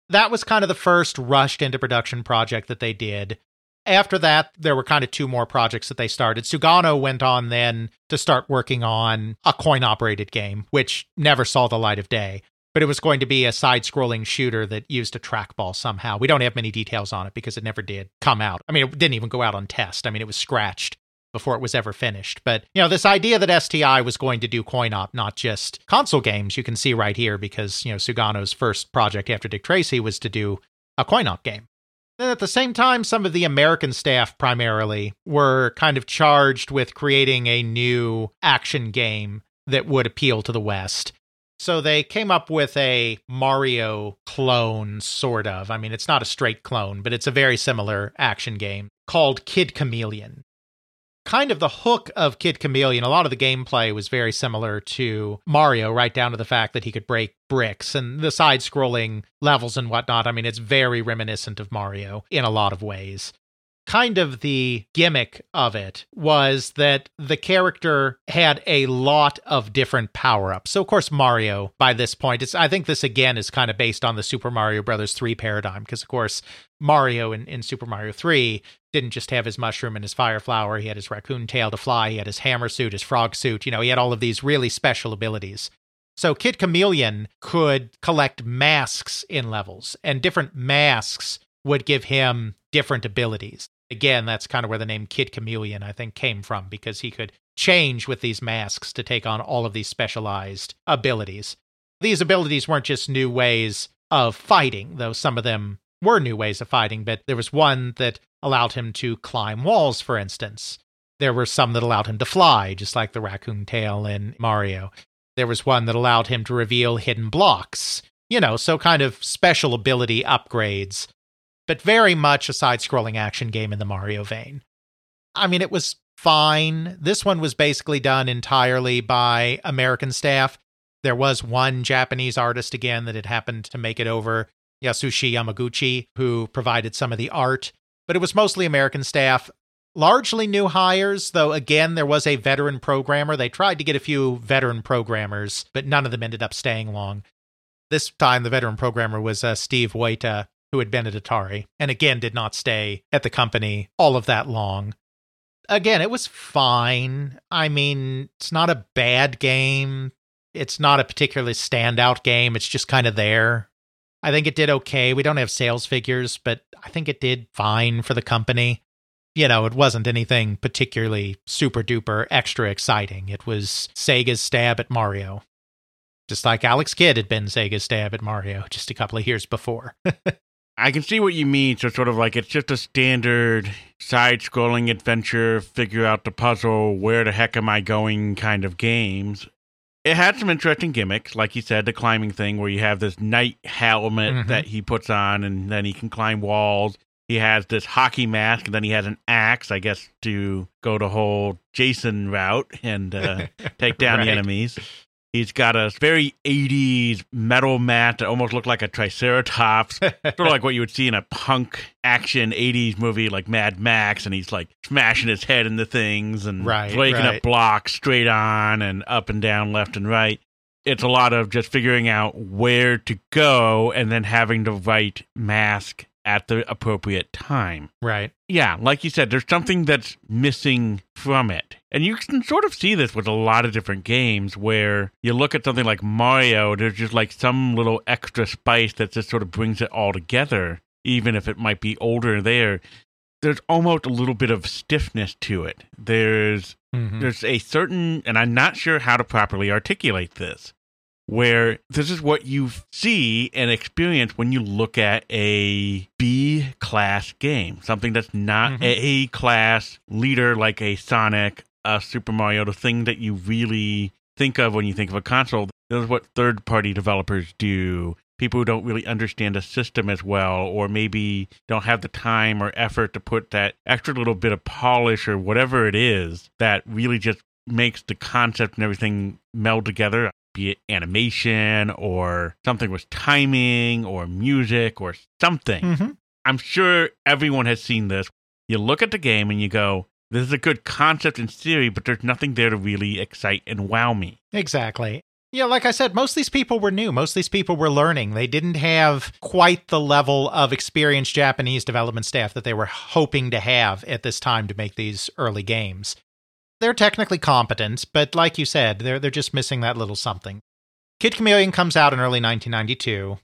That was kind of the first rushed into production project that they did. After that, there were kind of two more projects that they started. Sugano went on then to start working on a coin operated game, which never saw the light of day but it was going to be a side scrolling shooter that used a trackball somehow. We don't have many details on it because it never did come out. I mean, it didn't even go out on test. I mean, it was scratched before it was ever finished. But, you know, this idea that STI was going to do coin op, not just console games, you can see right here because, you know, Sugano's first project after Dick Tracy was to do a coin op game. And at the same time, some of the American staff primarily were kind of charged with creating a new action game that would appeal to the West. So they came up with a Mario clone, sort of. I mean, it's not a straight clone, but it's a very similar action game called Kid Chameleon. Kind of the hook of Kid Chameleon, a lot of the gameplay was very similar to Mario, right down to the fact that he could break bricks and the side scrolling levels and whatnot. I mean, it's very reminiscent of Mario in a lot of ways kind of the gimmick of it was that the character had a lot of different power-ups. So of course Mario by this point it's I think this again is kind of based on the Super Mario Brothers 3 paradigm because of course Mario in, in Super Mario 3 didn't just have his mushroom and his fire flower, he had his raccoon tail to fly, he had his hammer suit, his frog suit, you know, he had all of these really special abilities. So Kid Chameleon could collect masks in levels, and different masks would give him different abilities again, that's kind of where the name Kid Chameleon, I think, came from because he could change with these masks to take on all of these specialized abilities. These abilities weren't just new ways of fighting, though some of them were new ways of fighting, but there was one that allowed him to climb walls, for instance. There were some that allowed him to fly, just like the raccoon tail in Mario. There was one that allowed him to reveal hidden blocks, you know, so kind of special ability upgrades but very much a side scrolling action game in the Mario vein. I mean, it was fine. This one was basically done entirely by American staff. There was one Japanese artist again that had happened to make it over, Yasushi Yamaguchi, who provided some of the art, but it was mostly American staff. Largely new hires, though again, there was a veteran programmer. They tried to get a few veteran programmers, but none of them ended up staying long. This time, the veteran programmer was uh, Steve Woita, who had been at Atari, and again did not stay at the company all of that long. Again, it was fine. I mean, it's not a bad game. It's not a particularly standout game. It's just kind of there. I think it did okay. We don't have sales figures, but I think it did fine for the company. You know, it wasn't anything particularly super duper extra exciting. It was Sega's stab at Mario. Just like Alex Kidd had been Sega's stab at Mario just a couple of years before.
I can see what you mean. So, sort of like it's just a standard side scrolling adventure, figure out the puzzle, where the heck am I going kind of games. It had some interesting gimmicks, like you said, the climbing thing where you have this knight helmet mm-hmm. that he puts on and then he can climb walls. He has this hockey mask and then he has an axe, I guess, to go the whole Jason route and uh, take down right. the enemies. He's got a very 80s metal mat that almost looked like a Triceratops, sort of like what you would see in a punk action 80s movie like Mad Max. And he's like smashing his head into things and
right,
breaking
right.
up blocks straight on and up and down, left and right. It's a lot of just figuring out where to go and then having the right mask at the appropriate time.
Right.
Yeah, like you said, there's something that's missing from it. And you can sort of see this with a lot of different games where you look at something like Mario, there's just like some little extra spice that just sort of brings it all together, even if it might be older there. There's almost a little bit of stiffness to it. There's mm-hmm. there's a certain and I'm not sure how to properly articulate this where this is what you see and experience when you look at a B class game, something that's not mm-hmm. A class leader like a Sonic, a Super Mario, the thing that you really think of when you think of a console. This is what third party developers do. People who don't really understand a system as well, or maybe don't have the time or effort to put that extra little bit of polish or whatever it is that really just makes the concept and everything meld together, be it animation or something with timing or music or something.
Mm-hmm.
I'm sure everyone has seen this. You look at the game and you go, this is a good concept in theory, but there's nothing there to really excite and wow me.
Exactly. Yeah, like I said, most of these people were new. Most of these people were learning. They didn't have quite the level of experienced Japanese development staff that they were hoping to have at this time to make these early games. They're technically competent, but like you said, they're they're just missing that little something. Kid Chameleon comes out in early 1992.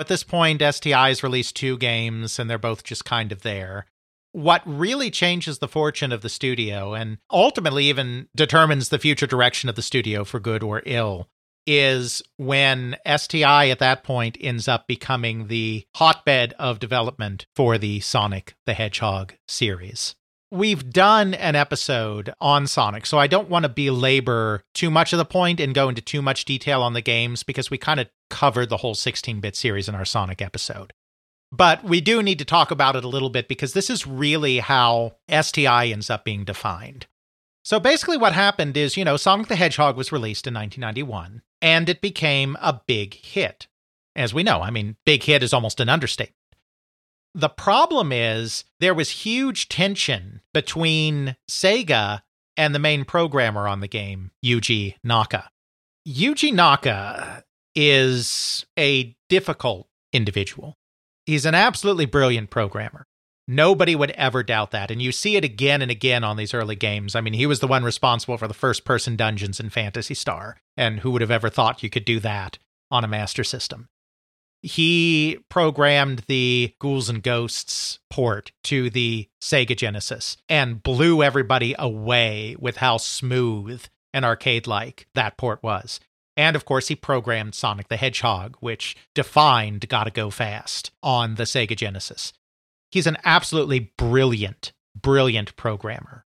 At this point, STI has released two games, and they're both just kind of there what really changes the fortune of the studio and ultimately even determines the future direction of the studio for good or ill is when STI at that point ends up becoming the hotbed of development for the Sonic the Hedgehog series. We've done an episode on Sonic, so I don't want to belabor too much of the point and go into too much detail on the games because we kind of covered the whole 16 bit series in our Sonic episode. But we do need to talk about it a little bit because this is really how STI ends up being defined. So basically, what happened is, you know, Sonic the Hedgehog was released in 1991 and it became a big hit. As we know, I mean, big hit is almost an understatement. The problem is there was huge tension between Sega and the main programmer on the game, Yuji Naka. Yuji Naka is a difficult individual. He's an absolutely brilliant programmer. Nobody would ever doubt that. And you see it again and again on these early games. I mean, he was the one responsible for the first person dungeons in Phantasy Star. And who would have ever thought you could do that on a Master System? He programmed the Ghouls and Ghosts port to the Sega Genesis and blew everybody away with how smooth and arcade like that port was. And of course, he programmed Sonic the Hedgehog, which defined Gotta Go Fast on the Sega Genesis. He's an absolutely brilliant, brilliant programmer.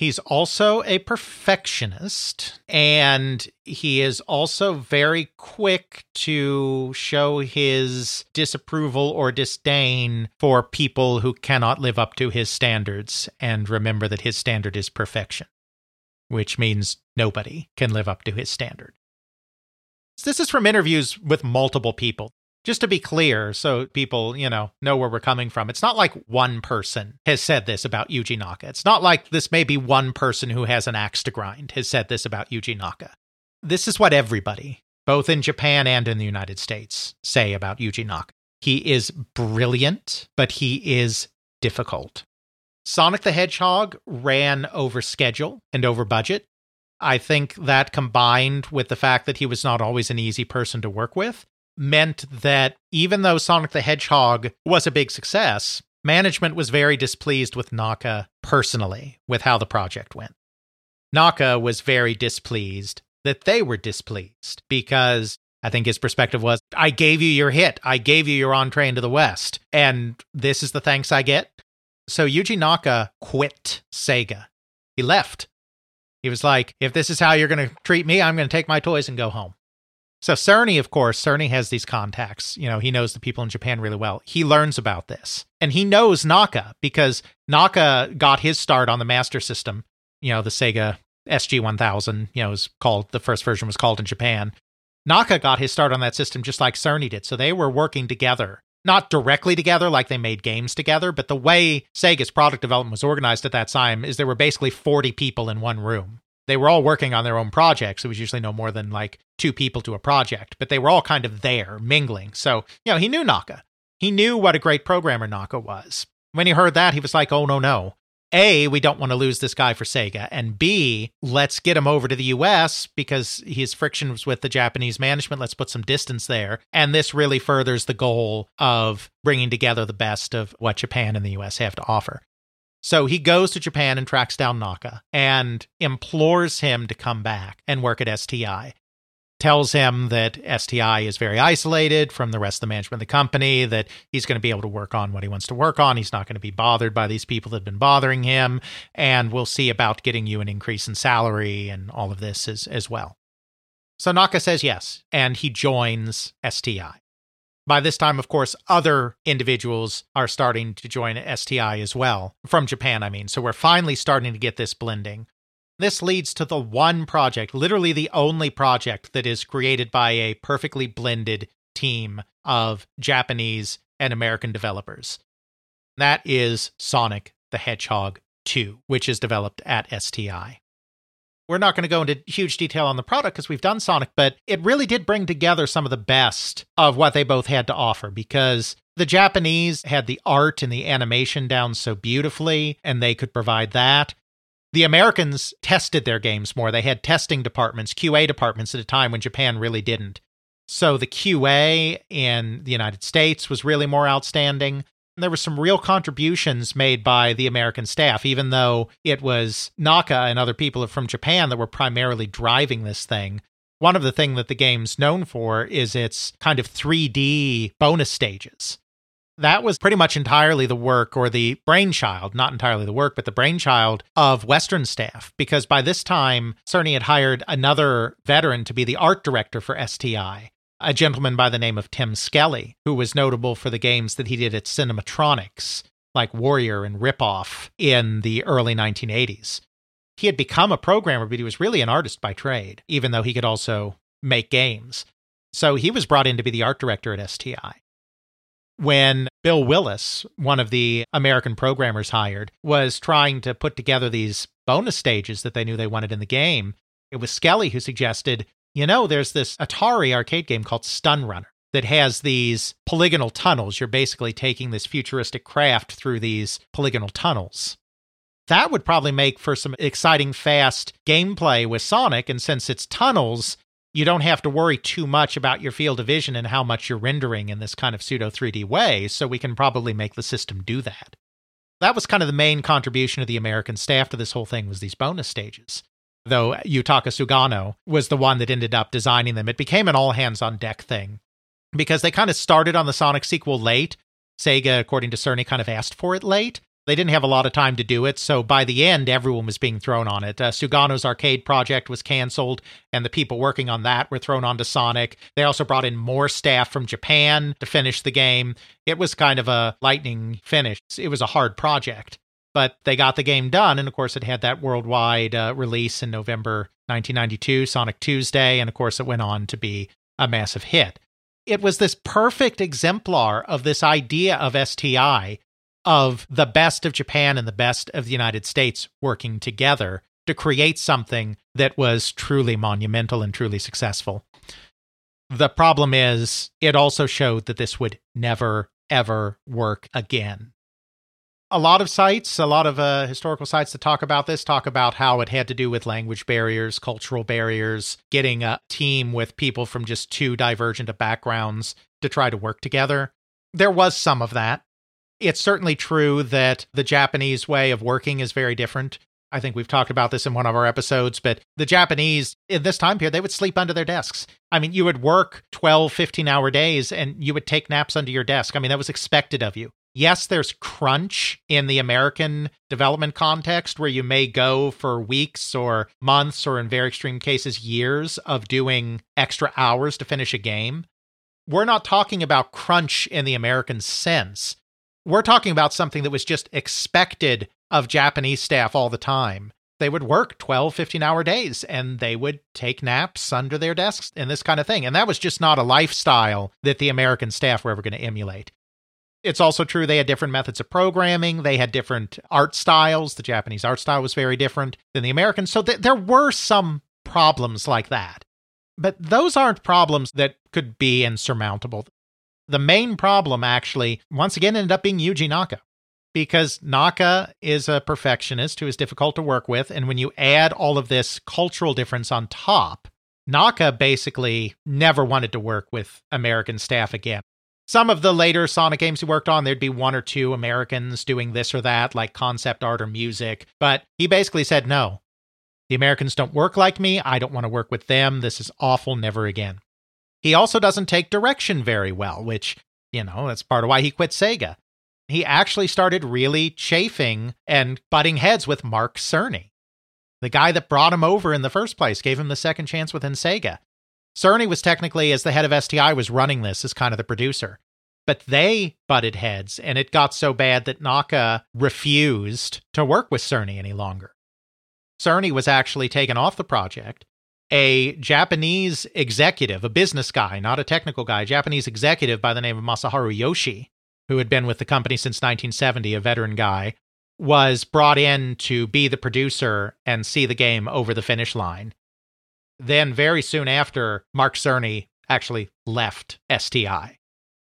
He's also a perfectionist, and he is also very quick to show his disapproval or disdain for people who cannot live up to his standards. And remember that his standard is perfection, which means nobody can live up to his standard. This is from interviews with multiple people. Just to be clear, so people, you know, know where we're coming from. It's not like one person has said this about Yuji Naka. It's not like this may be one person who has an axe to grind has said this about Yuji Naka. This is what everybody, both in Japan and in the United States, say about Yuji Naka. He is brilliant, but he is difficult. Sonic the Hedgehog ran over schedule and over budget. I think that combined with the fact that he was not always an easy person to work with meant that even though Sonic the Hedgehog was a big success, management was very displeased with Naka personally with how the project went. Naka was very displeased that they were displeased because I think his perspective was I gave you your hit. I gave you your entree into the West. And this is the thanks I get. So Yuji Naka quit Sega. He left. He was like, if this is how you're going to treat me, I'm going to take my toys and go home. So Cerny, of course, Cerny has these contacts. You know, he knows the people in Japan really well. He learns about this. And he knows Naka because Naka got his start on the Master System, you know, the Sega SG-1000, you know, was called the first version was called in Japan. Naka got his start on that system just like Cerny did. So they were working together. Not directly together like they made games together, but the way Sega's product development was organized at that time is there were basically 40 people in one room they were all working on their own projects. It was usually no more than like two people to a project, but they were all kind of there mingling. So, you know, he knew Naka. He knew what a great programmer Naka was. When he heard that, he was like, oh, no, no. A, we don't want to lose this guy for Sega. And B, let's get him over to the US because his friction was with the Japanese management. Let's put some distance there. And this really furthers the goal of bringing together the best of what Japan and the US have to offer. So he goes to Japan and tracks down Naka and implores him to come back and work at STI. Tells him that STI is very isolated from the rest of the management of the company, that he's going to be able to work on what he wants to work on. He's not going to be bothered by these people that have been bothering him. And we'll see about getting you an increase in salary and all of this as, as well. So Naka says yes, and he joins STI. By this time, of course, other individuals are starting to join STI as well, from Japan, I mean. So we're finally starting to get this blending. This leads to the one project, literally the only project that is created by a perfectly blended team of Japanese and American developers. That is Sonic the Hedgehog 2, which is developed at STI. We're not going to go into huge detail on the product because we've done Sonic, but it really did bring together some of the best of what they both had to offer because the Japanese had the art and the animation down so beautifully, and they could provide that. The Americans tested their games more. They had testing departments, QA departments at a time when Japan really didn't. So the QA in the United States was really more outstanding. There were some real contributions made by the American staff, even though it was Naka and other people from Japan that were primarily driving this thing. One of the things that the game's known for is its kind of 3D bonus stages. That was pretty much entirely the work or the brainchild, not entirely the work, but the brainchild of Western staff, because by this time, Cerny had hired another veteran to be the art director for STI a gentleman by the name of Tim Skelly, who was notable for the games that he did at Cinematronics, like Warrior and Ripoff in the early 1980s. He had become a programmer, but he was really an artist by trade, even though he could also make games. So he was brought in to be the art director at STI. When Bill Willis, one of the American programmers hired, was trying to put together these bonus stages that they knew they wanted in the game, it was Skelly who suggested you know, there's this Atari arcade game called Stun Runner that has these polygonal tunnels. You're basically taking this futuristic craft through these polygonal tunnels. That would probably make for some exciting, fast gameplay with Sonic. And since it's tunnels, you don't have to worry too much about your field of vision and how much you're rendering in this kind of pseudo 3D way. So we can probably make the system do that. That was kind of the main contribution of the American staff to this whole thing was these bonus stages though Yutaka Sugano was the one that ended up designing them. It became an all hands on deck thing because they kind of started on the Sonic sequel late. Sega, according to Cerny, kind of asked for it late. They didn't have a lot of time to do it, so by the end, everyone was being thrown on it. Uh, Sugano's arcade project was canceled, and the people working on that were thrown onto Sonic. They also brought in more staff from Japan to finish the game. It was kind of a lightning finish. It was a hard project but they got the game done. And of course, it had that worldwide uh, release in November 1992, Sonic Tuesday. And of course, it went on to be a massive hit. It was this perfect exemplar of this idea of STI of the best of Japan and the best of the United States working together to create something that was truly monumental and truly successful. The problem is, it also showed that this would never, ever work again a lot of sites, a lot of uh, historical sites that talk about this talk about how it had to do with language barriers, cultural barriers, getting a team with people from just two divergent backgrounds to try to work together. There was some of that. It's certainly true that the Japanese way of working is very different. I think we've talked about this in one of our episodes, but the Japanese in this time period, they would sleep under their desks. I mean, you would work 12, 15 hour days and you would take naps under your desk. I mean, that was expected of you. Yes, there's crunch in the American development context where you may go for weeks or months or in very extreme cases years of doing extra hours to finish a game. We're not talking about crunch in the American sense. We're talking about something that was just expected of Japanese staff all the time. They would work 12, 15 hour days and they would take naps under their desks and this kind of thing. And that was just not a lifestyle that the American staff were ever going to emulate. It's also true they had different methods of programming. They had different art styles. The Japanese art style was very different than the American. So th- there were some problems like that. But those aren't problems that could be insurmountable. The main problem, actually, once again, ended up being Yuji Naka. Because Naka is a perfectionist who is difficult to work with. And when you add all of this cultural difference on top, Naka basically never wanted to work with American staff again some of the later Sonic games he worked on, there'd be one or two Americans doing this or that, like concept art or music. But he basically said, no, the Americans don't work like me. I don't want to work with them. This is awful. Never again. He also doesn't take direction very well, which, you know, that's part of why he quit Sega. He actually started really chafing and butting heads with Mark Cerny, the guy that brought him over in the first place, gave him the second chance within Sega. Cerny was technically, as the head of STI, was running this as kind of the producer. But they butted heads, and it got so bad that Naka refused to work with Cerny any longer. Cerny was actually taken off the project, a Japanese executive, a business guy, not a technical guy, a Japanese executive by the name of Masaharu Yoshii, who had been with the company since 1970, a veteran guy, was brought in to be the producer and see the game over the finish line. Then, very soon after, Mark Cerny actually left STI.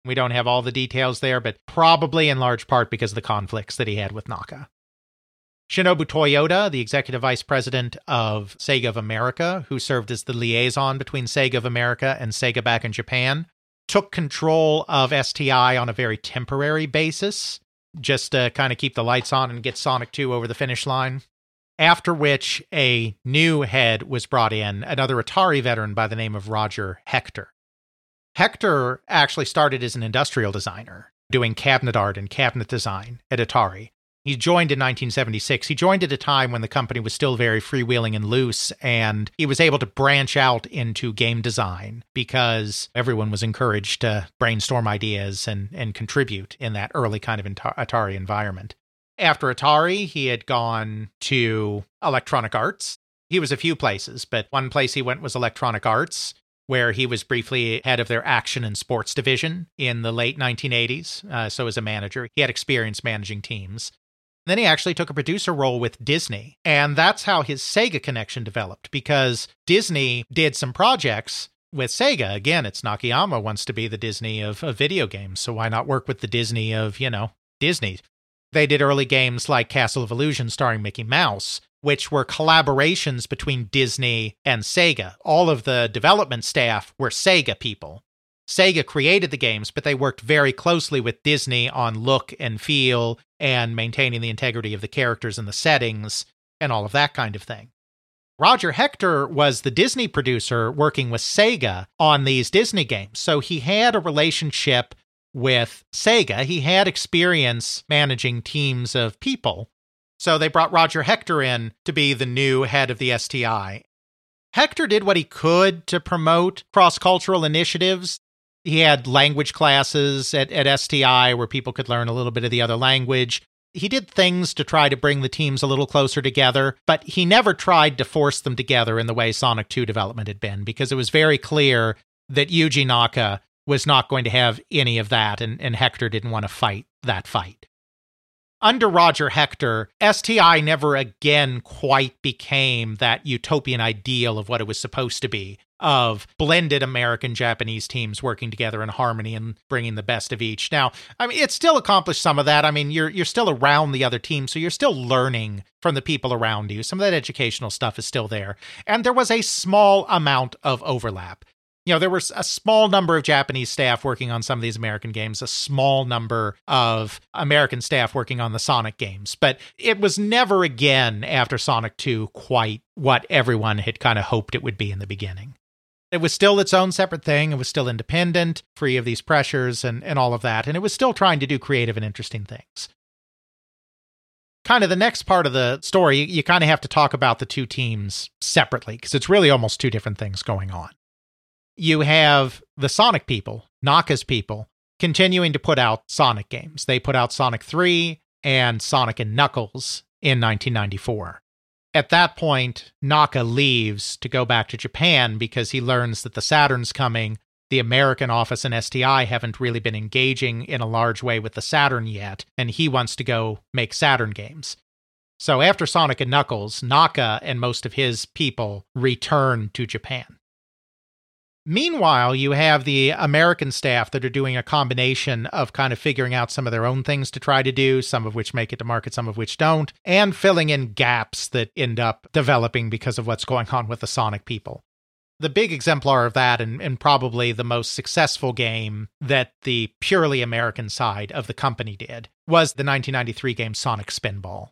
We don't have all the details there, but probably in large part because of the conflicts that he had with Naka. Shinobu Toyoda, the executive vice president of Sega of America, who served as the liaison between Sega of America and Sega back in Japan, took control of STI on a very temporary basis, just to kind of keep the lights on and get Sonic 2 over the finish line. After which, a new head was brought in, another Atari veteran by the name of Roger Hector. Hector actually started as an industrial designer, doing cabinet art and cabinet design at Atari. He joined in 1976. He joined at a time when the company was still very freewheeling and loose, and he was able to branch out into game design because everyone was encouraged to brainstorm ideas and, and contribute in that early kind of Atari environment. After Atari, he had gone to Electronic Arts. He was a few places, but one place he went was Electronic Arts where he was briefly head of their action and sports division in the late 1980s. Uh, so, as a manager, he had experience managing teams. Then he actually took a producer role with Disney. And that's how his Sega connection developed because Disney did some projects with Sega. Again, it's Nakayama wants to be the Disney of, of video games. So why not work with the Disney of, you know, Disney? They did early games like Castle of Illusion starring Mickey Mouse, which were collaborations between Disney and Sega. All of the development staff were Sega people. Sega created the games, but they worked very closely with Disney on look and feel and maintaining the integrity of the characters and the settings and all of that kind of thing. Roger Hector was the Disney producer working with Sega on these Disney games. So he had a relationship with Sega. He had experience managing teams of people. So they brought Roger Hector in to be the new head of the STI. Hector did what he could to promote cross cultural initiatives he had language classes at, at STI where people could learn a little bit of the other language. He did things to try to bring the teams a little closer together, but he never tried to force them together in the way Sonic 2 development had been, because it was very clear that Yuji Naka was not going to have any of that, and, and Hector didn't want to fight that fight. Under Roger Hector, STI never again quite became that utopian ideal of what it was supposed to be of blended American Japanese teams working together in harmony and bringing the best of each. Now, I mean, it still accomplished some of that. I mean, you're you're still around the other team, so you're still learning from the people around you. Some of that educational stuff is still there, and there was a small amount of overlap. You know, there was a small number of Japanese staff working on some of these American games, a small number of American staff working on the Sonic games, but it was never again after Sonic 2 quite what everyone had kind of hoped it would be in the beginning. It was still its own separate thing. It was still independent, free of these pressures and, and all of that. And it was still trying to do creative and interesting things. Kind of the next part of the story, you, you kind of have to talk about the two teams separately because it's really almost two different things going on. You have the Sonic people, Naka's people, continuing to put out Sonic games. They put out Sonic 3 and Sonic and Knuckles in 1994. At that point, Naka leaves to go back to Japan because he learns that the Saturn's coming. The American office and STI haven't really been engaging in a large way with the Saturn yet, and he wants to go make Saturn games. So after Sonic and Knuckles, Naka and most of his people return to Japan. Meanwhile, you have the American staff that are doing a combination of kind of figuring out some of their own things to try to do, some of which make it to market, some of which don't, and filling in gaps that end up developing because of what's going on with the Sonic people. The big exemplar of that, and, and probably the most successful game that the purely American side of the company did, was the 1993 game Sonic Spinball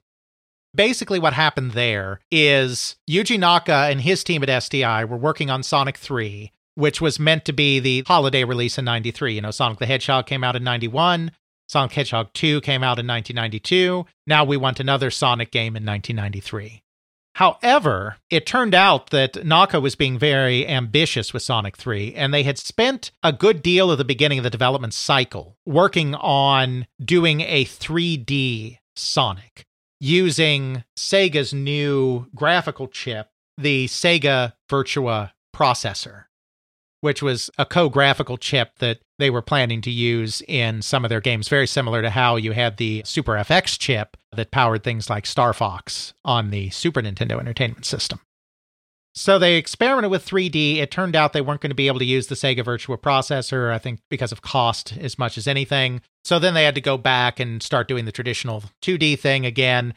basically what happened there is Yuji Naka and his team at STI were working on Sonic 3 which was meant to be the holiday release in 93. You know, Sonic the Hedgehog came out in 91, Sonic Hedgehog 2 came out in 1992. Now we want another Sonic game in 1993. However, it turned out that Naka was being very ambitious with Sonic 3, and they had spent a good deal of the beginning of the development cycle working on doing a 3D Sonic. using Sega's new graphical chip, the Sega Virtua processor, which was a co graphical chip that they were planning to use in some of their games, very similar to how you had the Super FX chip that powered things like Star Fox on the Super Nintendo Entertainment System. So they experimented with 3D. It turned out they weren't going to be able to use the Sega Virtua processor, I think because of cost as much as anything. So then they had to go back and start doing the traditional 2D thing again.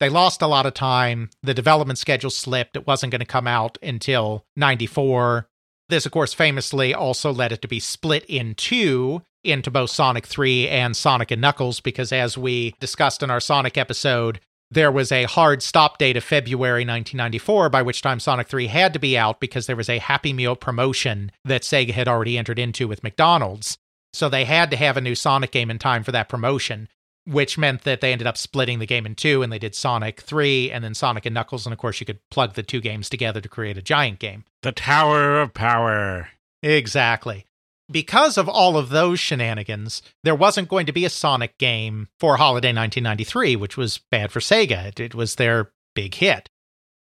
They lost a lot of time. The development schedule slipped. It wasn't going to come out until 94. This, of course, famously also led it to be split in two into both Sonic 3 and Sonic and Knuckles, because as we discussed in our Sonic episode, there was a hard stop date of February 1994, by which time Sonic 3 had to be out because there was a Happy Meal promotion that Sega had already entered into with McDonald's. So they had to have a new Sonic game in time for that promotion, which meant that they ended up splitting the game in two and they did Sonic 3 and then Sonic and Knuckles. And of course, you could plug the two games together to create a giant game.
The Tower of Power.
Exactly because of all of those shenanigans, there wasn't going to be a Sonic game for Holiday 1993, which was bad for Sega. It, it, was their big hit.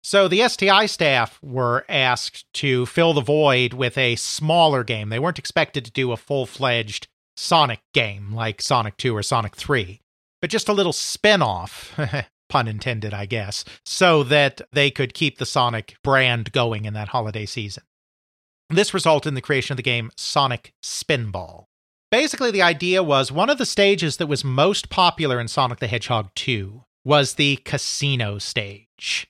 So the STI staff were asked to fill the void with a smaller game. They weren't expected to do a full fledged Sonic game like Sonic 2 or Sonic 3, but just a little spin off. pun intended, I guess, so that they could keep the Sonic brand going in that holiday season. This resulted in the creation of the game Sonic Spinball. Basically, the idea was one of the stages that was most popular in Sonic the Hedgehog 2 was the casino stage.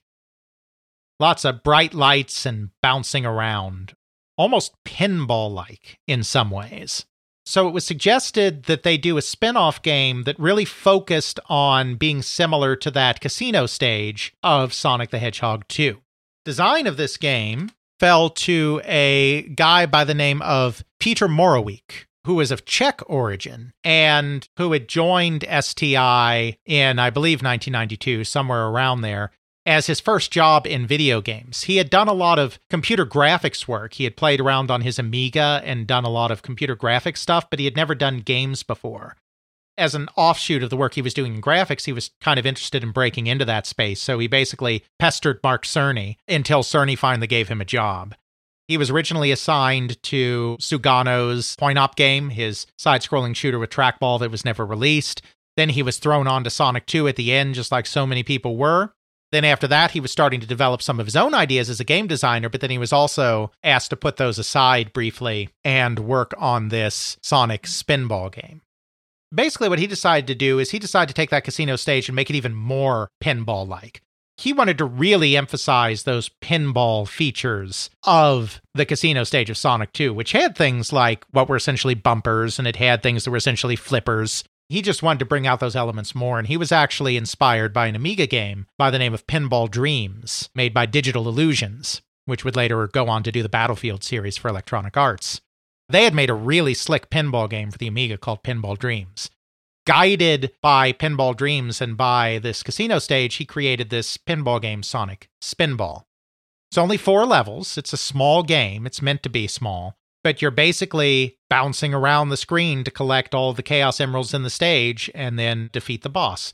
Lots of bright lights and bouncing around, almost pinball like in some ways. So it was suggested that they do a spin off game that really focused on being similar to that casino stage of Sonic the Hedgehog 2. Design of this game fell to a guy by the name of Peter Morawiec, who was of Czech origin and who had joined STI in, I believe, 1992, somewhere around there, as his first job in video games. He had done a lot of computer graphics work. He had played around on his Amiga and done a lot of computer graphics stuff, but he had never done games before as an offshoot of the work he was doing in graphics, he was kind of interested in breaking into that space. So he basically pestered Mark Cerny until Cerny finally gave him a job. He was originally assigned to Sugano's coin op game, his side scrolling shooter with trackball that was never released. Then he was thrown on to Sonic 2 at the end, just like so many people were. Then after that, he was starting to develop some of his own ideas as a game designer, but then he was also asked to put those aside briefly and work on this Sonic Spinball game basically what he decided to do is he decided to take that casino stage and make it even more pinball like. He wanted to really emphasize those pinball features of the casino stage of Sonic 2, which had things like what were essentially bumpers and it had things that were essentially flippers. He just wanted to bring out those elements more, and he was actually inspired by an Amiga game by the name of Pinball Dreams, made by Digital Illusions, which would later go on to do the Battlefield series for Electronic Arts. They had made a really slick pinball game for the Amiga called Pinball Dreams. Guided by Pinball Dreams and by this casino stage, he created this pinball game, Sonic Spinball. It's only four levels. It's a small game. It's meant to be small, but you're basically bouncing around the screen to collect all the Chaos Emeralds in the stage and then defeat the boss.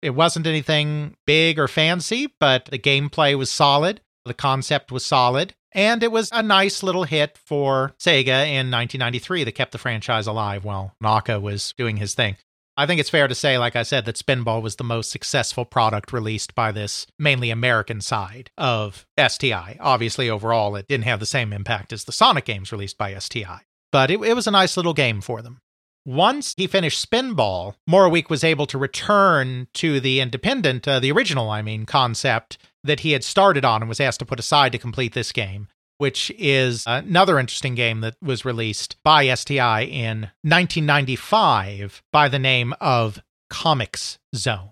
It wasn't anything big or fancy, but the gameplay was solid. The concept was solid. And it was a nice little hit for Sega in 1993 that kept the franchise alive while Naka was doing his thing. I think it's fair to say, like I said, that Spinball was the most successful product released by this mainly American side of STI. Obviously, overall, it didn't have the same impact as the Sonic games released by STI, but it, it was a nice little game for them. Once he finished Spinball, Morawiec was able to return to the independent, uh, the original, I mean, concept that he had started on and was asked to put aside to complete this game, which is another interesting game that was released by STI in 1995 by the name of Comix Zone.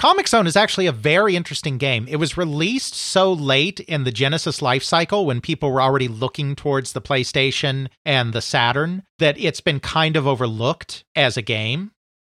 Comix Zone is actually a very interesting game. It was released so late in the Genesis life cycle when people were already looking towards the PlayStation and the Saturn that it's been kind of overlooked as a game.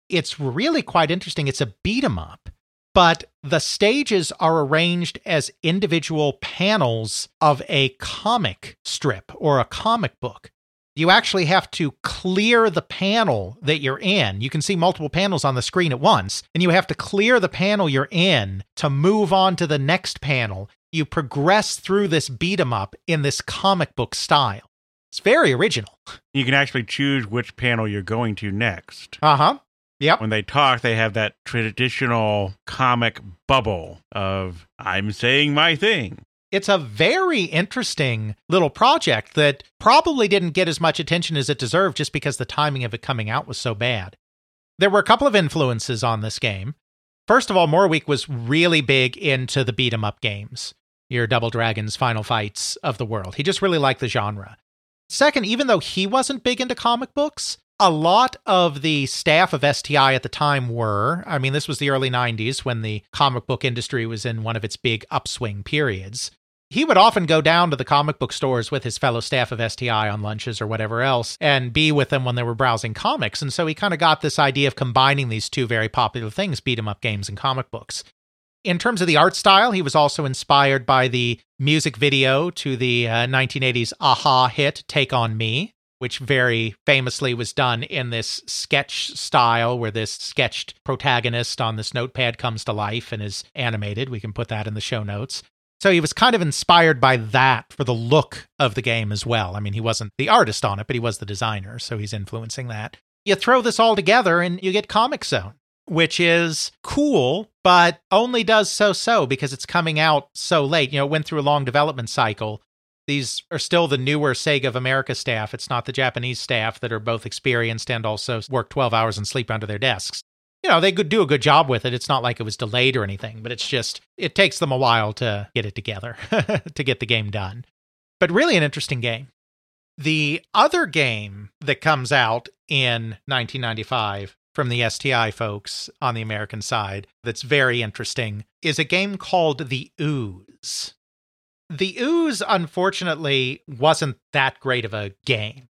It's really quite interesting. It's a beat 'em up but the stages are arranged as individual panels of a comic strip or a comic book. you actually have to clear the panel that you're in. You can see multiple panels on the screen at once, and you have to clear the panel you're in to move on to the next panel. You progress through this beat 'em up in this comic book style. It's very original.
You can actually choose which panel you're going to next.
Uh huh. Yep.
When they talk, they have that traditional comic bubble of, I'm saying my thing.
It's a very interesting little project that probably didn't get as much attention as it deserved just because the timing of it coming out was so bad. There were a couple of influences on this game. First of all, Morawiec was really big into the beat 'em up games, your Double Dragons, Final Fights of the world. He just really liked the genre. Second, even though he wasn't big into comic books, a lot of the staff of STI at the time were. I mean, this was the early 90s when the comic book industry was in one of its big upswing periods. He would often go down to the comic book stores with his fellow staff of STI on lunches or whatever else and be with them when they were browsing comics. And so he kind of got this idea of combining these two very popular things beat 'em up games and comic books. In terms of the art style, he was also inspired by the music video to the uh, 1980s a-ha hit Take On Me, which very famously was done in this sketch style where this sketched protagonist on this notepad comes to life and is animated. We can put that in the show notes. So he was kind of inspired by that for the look of the game as well. I mean, he wasn't the artist on it, but he was the designer, so he's influencing that. You throw this all together and you get Comix Zone, which is cool, but only does so so because it's coming out so late. You know, it went through a long development cycle. These are still the newer Sega of America staff. It's not the Japanese staff that are both experienced and also work 12 hours and sleep under their desks you know, they could do a good job with it. It's not like it was delayed or anything, but it's just, it takes them a while to get it together, to get the game done. But really an interesting game. The other game that comes out in 1995 from the STI folks on the American side that's very interesting is a game called The Ooze. The Ooze, unfortunately, wasn't that great of a game.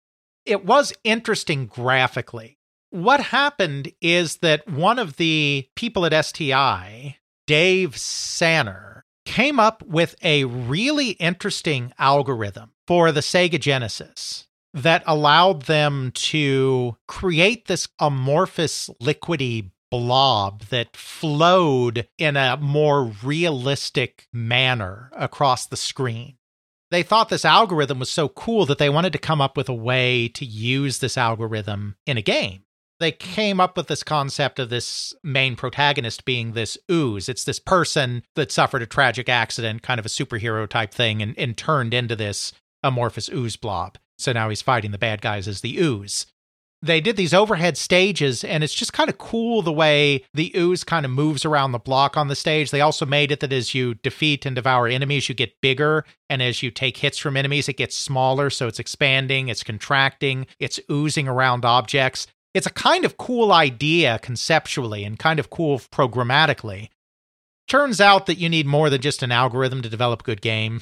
It was interesting graphically what happened is that one of the people at STI, Dave Sanner, came up with a really interesting algorithm for the Sega Genesis that allowed them to create this amorphous liquidy blob that flowed in a more realistic manner across the screen. They thought this algorithm was so cool that they wanted to come up with a way to use this algorithm in a game they came up with this concept of this main protagonist being this ooze. It's this person that suffered a tragic accident, kind of a superhero type thing, and, and turned into this amorphous ooze blob. So now he's fighting the bad guys as the ooze. They did these overhead stages, and it's just kind of cool the way the ooze kind of moves around the block on the stage. They also made it that as you defeat and devour enemies, you get bigger, and as you take hits from enemies, it gets smaller. So it's expanding, it's contracting, it's oozing around objects. It's a kind of cool idea conceptually and kind of cool programmatically. Turns out that you need more than just an algorithm to develop a good game.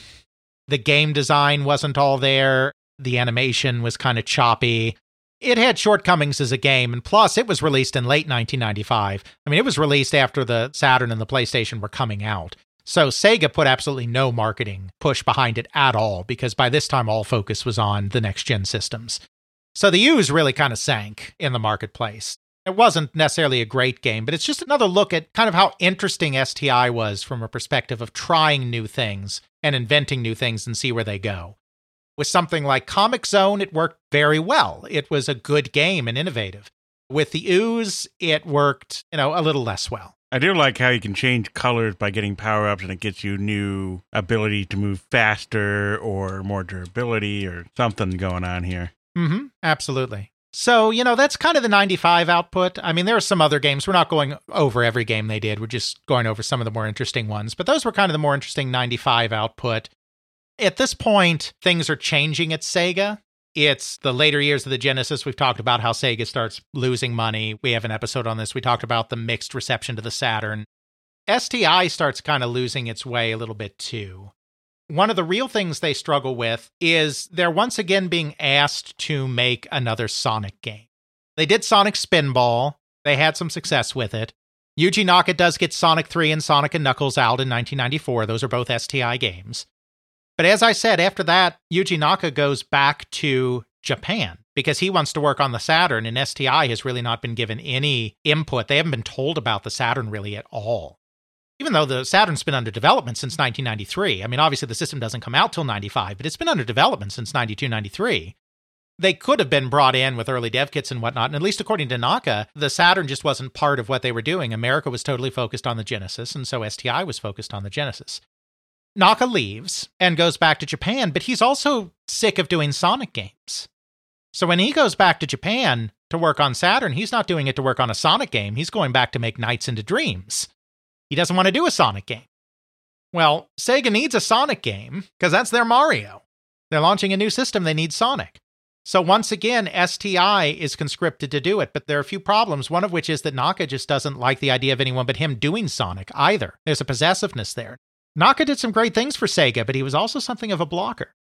The game design wasn't all there, the animation was kind of choppy. It had shortcomings as a game, and plus, it was released in late 1995. I mean, it was released after the Saturn and the PlayStation were coming out. So Sega put absolutely no marketing push behind it at all because by this time all focus was on the next gen systems. So the Ooze really kind of sank in the marketplace. It wasn't necessarily a great game, but it's just another look at kind of how interesting STI was from a perspective of trying new things and inventing new things and see where they go. With something like Comix Zone, it worked very well. It was a good game and innovative. With the Ooze, it worked, you know, a little less well.
I do like how you can change colors by getting power ups and it gets you new ability to move faster or more durability or something going on here.
Mm-hmm. Absolutely. So, you know, that's kind of the 95 output. I mean, there are some other games. We're not going over every game they did. We're just going over some of the more interesting ones. But those were kind of the more interesting 95 output. At this point, things are changing at Sega. It's the later years of the Genesis. We've talked about how Sega starts losing money. We have an episode on this. We talked about the mixed reception to the Saturn. STI starts kind of losing its way a little bit too one of the real things they struggle with is they're once again being asked to make another Sonic game. They did Sonic Spinball, they had some success with it. Yuji Naka does get Sonic 3 and Sonic and Knuckles out in 1994. Those are both STI games. But as I said, after that, Yuji Naka goes back to Japan because he wants to work on the Saturn, and STI has really not been given any input. They haven't been told about the Saturn really at all. Even though the Saturn's been under development since 1993. I mean, obviously the system doesn't come out till 95, but it's been under development since 92, 93 they could have been brought in with early dev kits and whatnot. And at least according to Naka, the Saturn just wasn't part of what they were doing. America was totally focused on the Genesis, and so STI was focused on the Genesis. Naka leaves and goes back to Japan, but he's also sick of doing Sonic games. So when he goes back to Japan to work on Saturn, he's not doing it to work on a Sonic game. He's going back to make Nights into Dreams. He doesn't want to do a Sonic game. Well, Sega needs a Sonic game because that's their Mario. They're launching a new system, they need Sonic. So once again, STI is conscripted to do it, but there are a few problems, one of which is that Naka just doesn't like the idea of anyone but him doing Sonic either. There's a possessiveness there. Naka did some great things for Sega, but he was also something of a blocker.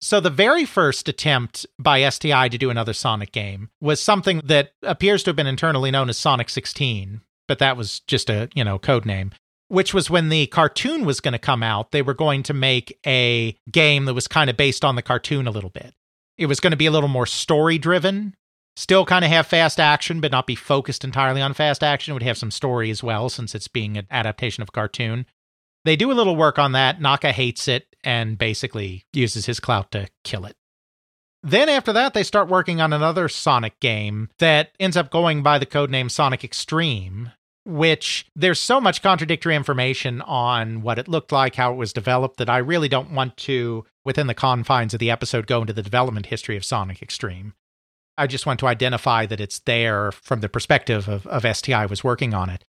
So the very first attempt by STI to do another Sonic game was something that appears to have been internally known as Sonic 16, but that was just a, you know, code name which was when the cartoon was going to come out. They were going to make a game that was kind of based on the cartoon a little bit. It was going to be a little more story driven, still kind of have fast action, but not be focused entirely on fast action. It would have some story as well, since it's being an adaptation of a cartoon. They do a little work on that. Naka hates it and basically uses his clout to kill it. Then after that, they start working on another Sonic game that ends up going by the codename Sonic X-treme, which there's so much contradictory information on what it looked like, how it was developed, that I really don't want to, within the confines of the episode, go into the development history of Sonic X-treme. I just want to identify that it's there from the perspective of, of STI was working on it.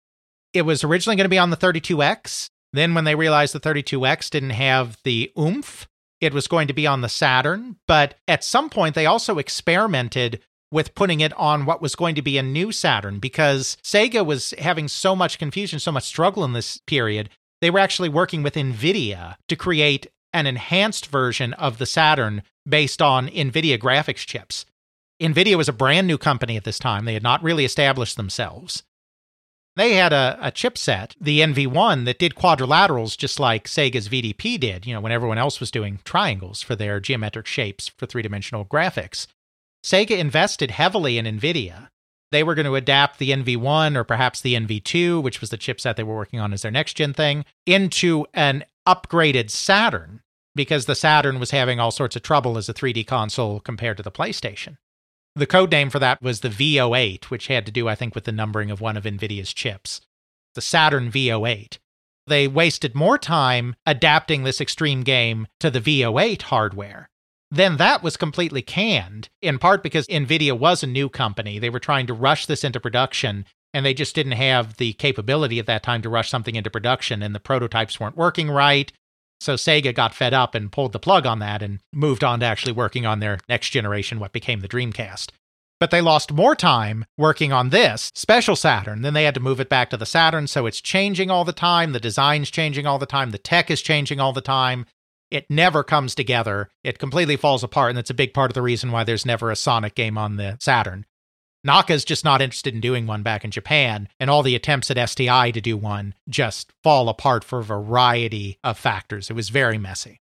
It was originally going to be on the 32X. Then, when they realized the 32X didn't have the oomph, it was going to be on the Saturn. But at some point, they also experimented with putting it on what was going to be a new Saturn because Sega was having so much confusion, so much struggle in this period. They were actually working with NVIDIA to create an enhanced version of the Saturn based on NVIDIA graphics chips. NVIDIA was a brand new company at this time, they had not really established themselves. They had a, a chipset, the NV1, that did quadrilaterals just like Sega's VDP did, you know, when everyone else was doing triangles for their geometric shapes for three dimensional graphics. Sega invested heavily in NVIDIA. They were going to adapt the NV1 or perhaps the NV2, which was the chipset they were working on as their next gen thing, into an upgraded Saturn because the Saturn was having all sorts of trouble as a 3D console compared to the PlayStation. The code name for that was the V08, which had to do, I think, with the numbering of one of NVIDIA's chips. The Saturn V08. They wasted more time adapting this extreme game to the V08 hardware then that was completely canned, in part because NVIDIA was a new company. They were trying to rush this into production, and they just didn't have the capability at that time to rush something into production, and the prototypes weren't working right. So Sega got fed up and pulled the plug on that and moved on to actually working on their next generation, what became the Dreamcast. But they lost more time working on this special Saturn. Then they had to move it back to the Saturn. So it's changing all the time. The design's changing all the time. The tech is changing all the time it never comes together. It completely falls apart, and that's a big part of the reason why there's never a Sonic game on the Saturn. Naka's just not interested in doing one back in Japan, and all the attempts at STI to do one just fall apart for a variety of factors. It was very messy.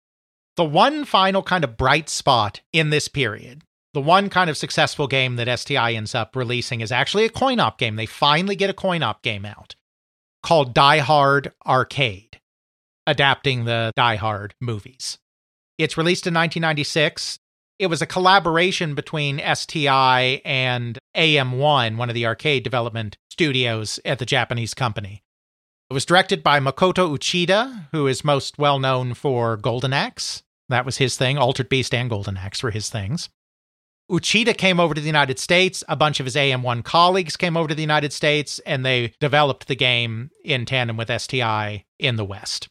The one final kind of bright spot in this period, the one kind of successful game that STI ends up releasing is actually a coin op game. They finally get a coin op game out called Die Hard Arcade adapting the Die Hard movies. It's released in 1996. It was a collaboration between STI and AM1, one of the arcade development studios at the Japanese company. It was directed by Makoto Uchida, who is most well known for Golden Axe. That was his thing. Altered Beast and Golden Axe were his things. Uchida came over to the United States. A bunch of his AM1 colleagues came over to the United States, and they developed the game in tandem with STI in the West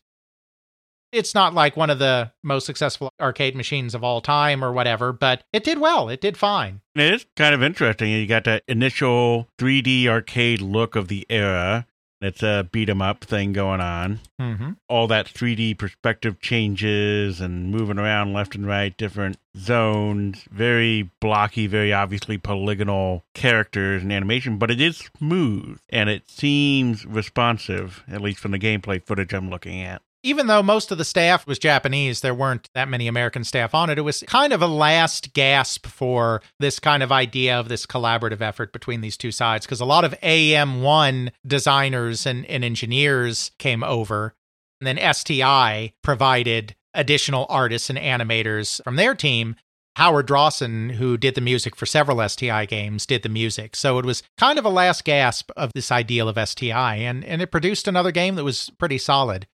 it's not like one of the most successful arcade machines of all time or whatever, but it did well. It did fine.
It is kind of interesting. You got that initial 3D arcade look of the era. It's a beat 'em up thing going on.
Mm-hmm.
All that 3D perspective changes and moving around left and right, different zones, very blocky, very obviously polygonal characters and animation, but it is smooth and it seems responsive, at least from the gameplay footage I'm looking at.
Even though most of the staff was Japanese, there weren't that many American staff on it. It was kind of a last gasp for this kind of idea of this collaborative effort between these two sides because a lot of AM1 designers and, and engineers came over. And then STI provided additional artists and animators from their team. Howard Drossin, who did the music for several STI games, did the music. So it was kind of a last gasp of this ideal of STI, and, and it produced another game that was pretty solid.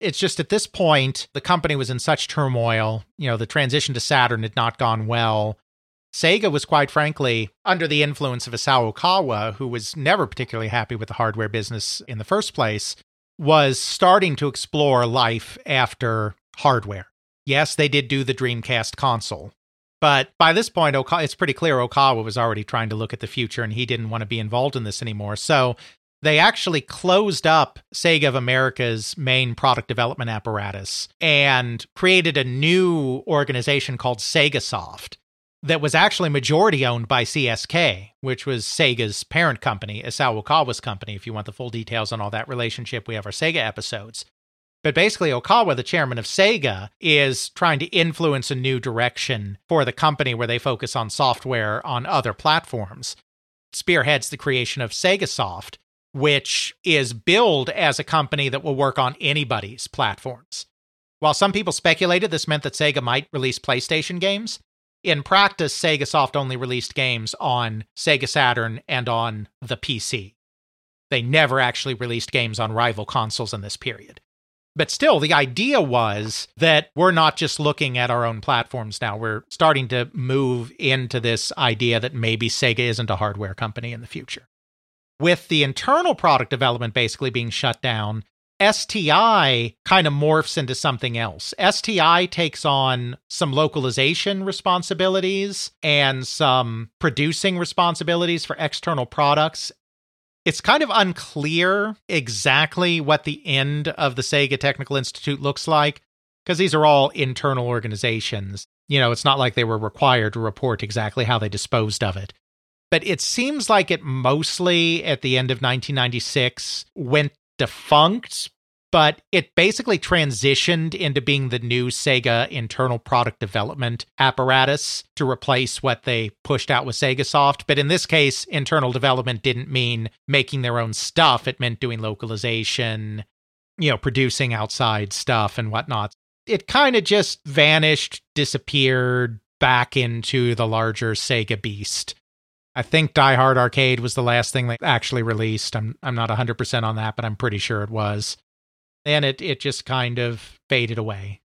It's just at this point, the company was in such turmoil. You know, the transition to Saturn had not gone well. Sega was quite frankly under the influence of Isao Okawa, who was never particularly happy with the hardware business in the first place, was starting to explore life after hardware. Yes, they did do the Dreamcast console. But by this point, it's pretty clear Okawa was already trying to look at the future and he didn't want to be involved in this anymore. So they actually closed up Sega of America's main product development apparatus and created a new organization called Segasoft that was actually majority owned by CSK, which was Sega's parent company, Isao Okawa's company. If you want the full details on all that relationship, we have our Sega episodes. But basically, Okawa, the chairman of Sega, is trying to influence a new direction for the company where they focus on software on other platforms. Spearheads the creation of Segasoft, which is billed as a company that will work on anybody's platforms. While some people speculated this meant that Sega might release PlayStation games, in practice, Segasoft only released games on Sega Saturn and on the PC. They never actually released games on rival consoles in this period. But still, the idea was that we're not just looking at our own platforms now. We're starting to move into this idea that maybe Sega isn't a hardware company in the future with the internal product development basically being shut down, STI kind of morphs into something else. STI takes on some localization responsibilities and some producing responsibilities for external products. It's kind of unclear exactly what the end of the Sega Technical Institute looks like because these are all internal organizations. You know, it's not like they were required to report exactly how they disposed of it but it seems like it mostly at the end of 1996 went defunct but it basically transitioned into being the new Sega internal product development apparatus to replace what they pushed out with Sega Soft. But in this case, internal development didn't mean making their own stuff, it meant doing localization, you know, producing outside stuff and whatnot. It kind of just vanished, disappeared back into the larger Sega beast. I think Die Hard Arcade was the last thing they actually released. I'm I'm not 100% on that, but I'm pretty sure it was. And it it just kind of faded away.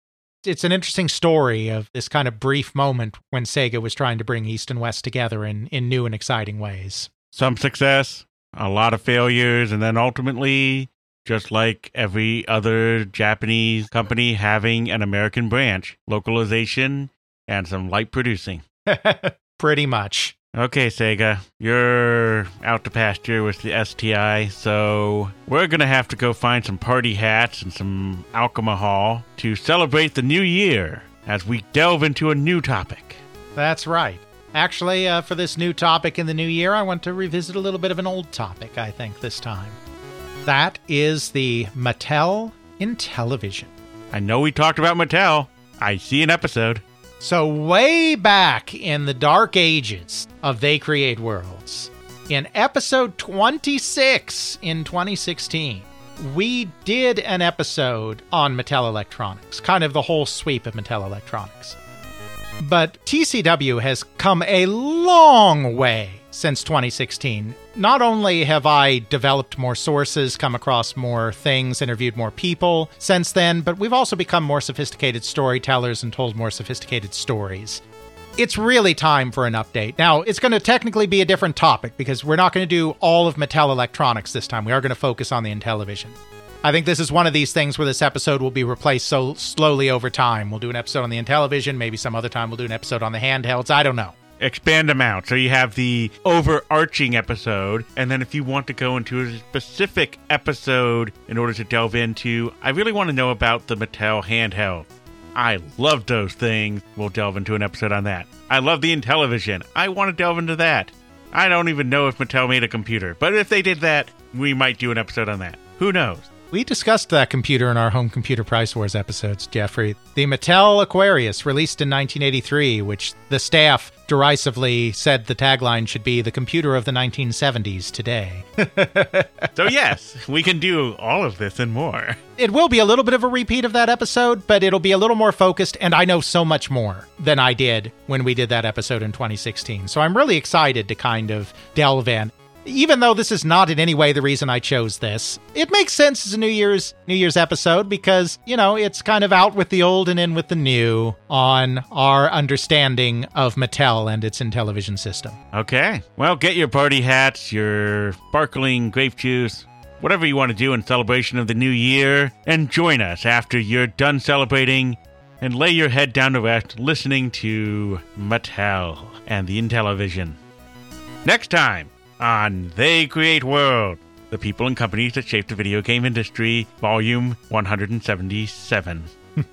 It's an interesting story of this kind of brief moment when Sega was trying to bring East and West together in in new and exciting ways.
Some success, a lot of failures, and then ultimately just like every other Japanese company having an American branch, localization and some light producing.
Pretty much.
Okay, Sega, you're out to pasture with the STI, so we're gonna have to go find some party hats and some alcohol to celebrate the new year as we delve into a new topic.
That's right. Actually, uh, for this new topic in the new year, I want to revisit a little bit of an old topic, I think, this time. That is the Mattel Intellivision.
I know we talked about Mattel. I see an episode.
So, way back in the dark ages of They Create Worlds, in episode 26 in 2016, we did an episode on Mattel Electronics, kind of the whole sweep of Mattel Electronics. But TCW has come a long way since 2016. Not only have I developed more sources, come across more things, interviewed more people since then, but we've also become more sophisticated storytellers and told more sophisticated stories. It's really time for an update. Now, it's going to technically be a different topic because we're not going to do all of Mattel Electronics this time. We are going to focus on the Intellivision. I think this is one of these things where this episode will be replaced so slowly over time. We'll do an episode on the Intellivision, maybe some other time we'll do an episode on the handhelds. I don't know
expand them out. So you have the overarching episode, and then if you want to go into a specific episode in order to delve into, I really want to know about the Mattel handheld. I love those things. We'll delve into an episode on that. I love the Intellivision. I want to delve into that. I don't even know if Mattel made a computer, but if they did that, we might do an episode on that. Who knows?
We discussed that computer in our home computer price wars episodes, Jeffrey. The Mattel Aquarius, released in 1983, which the staff derisively said the tagline should be the computer of the 1970s today.
So, yes, we can do all of this and more.
it will be a little bit of a repeat of that episode, but it'll be a little more focused, and I know so much more than I did when we did that episode in 2016. So I'm really excited to kind of delve in. Even though this is not in any way the reason I chose this, it makes sense as a New Year's New Year's episode because, you know, it's kind of out with the old and in with the new on our understanding of Mattel and its Intellivision system.
Okay. Well, get your party hats, your sparkling grape juice, whatever you want to do in celebration of the new year, and join us after you're done celebrating and lay your head down to rest listening to Mattel and the Intellivision. Next time on They Create World, the people and companies that shaped the video game industry, volume 177.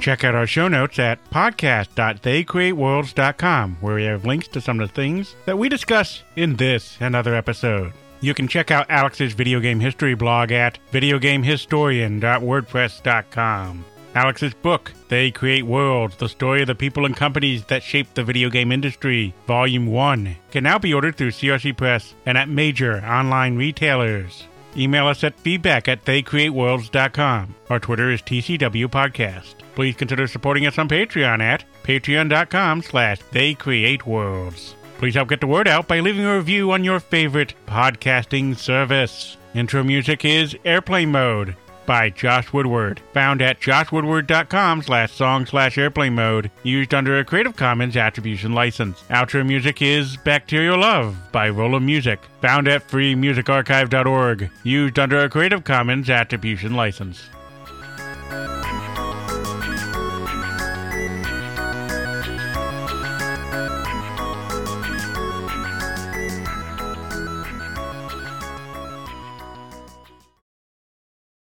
Check out our show notes at podcast.theycreateworlds.com, where we have links to some of the things that we discuss in this and other episodes. You can check out Alex's video game history blog at videogamehistorian.wordpress.com. Alex's book, They Create Worlds The Story of the People and Companies That Shaped the Video Game Industry, Volume 1, can now be ordered through CRC Press and at major online retailers. Email us at feedback at theycreateworlds.com. Our Twitter is TCW Podcast. Please consider supporting us on Patreon at patreon.com slash theycreateworlds. Please help get the word out by leaving a review on your favorite podcasting service. Intro music is Airplane Mode by Josh Woodward, found at joshwoodward.com slash song slash airplane mode, used under a Creative Commons Attribution License. Outro music is Bacterial Love by Rolemusic, found at freemusicarchive.org, used under a Creative Commons Attribution License.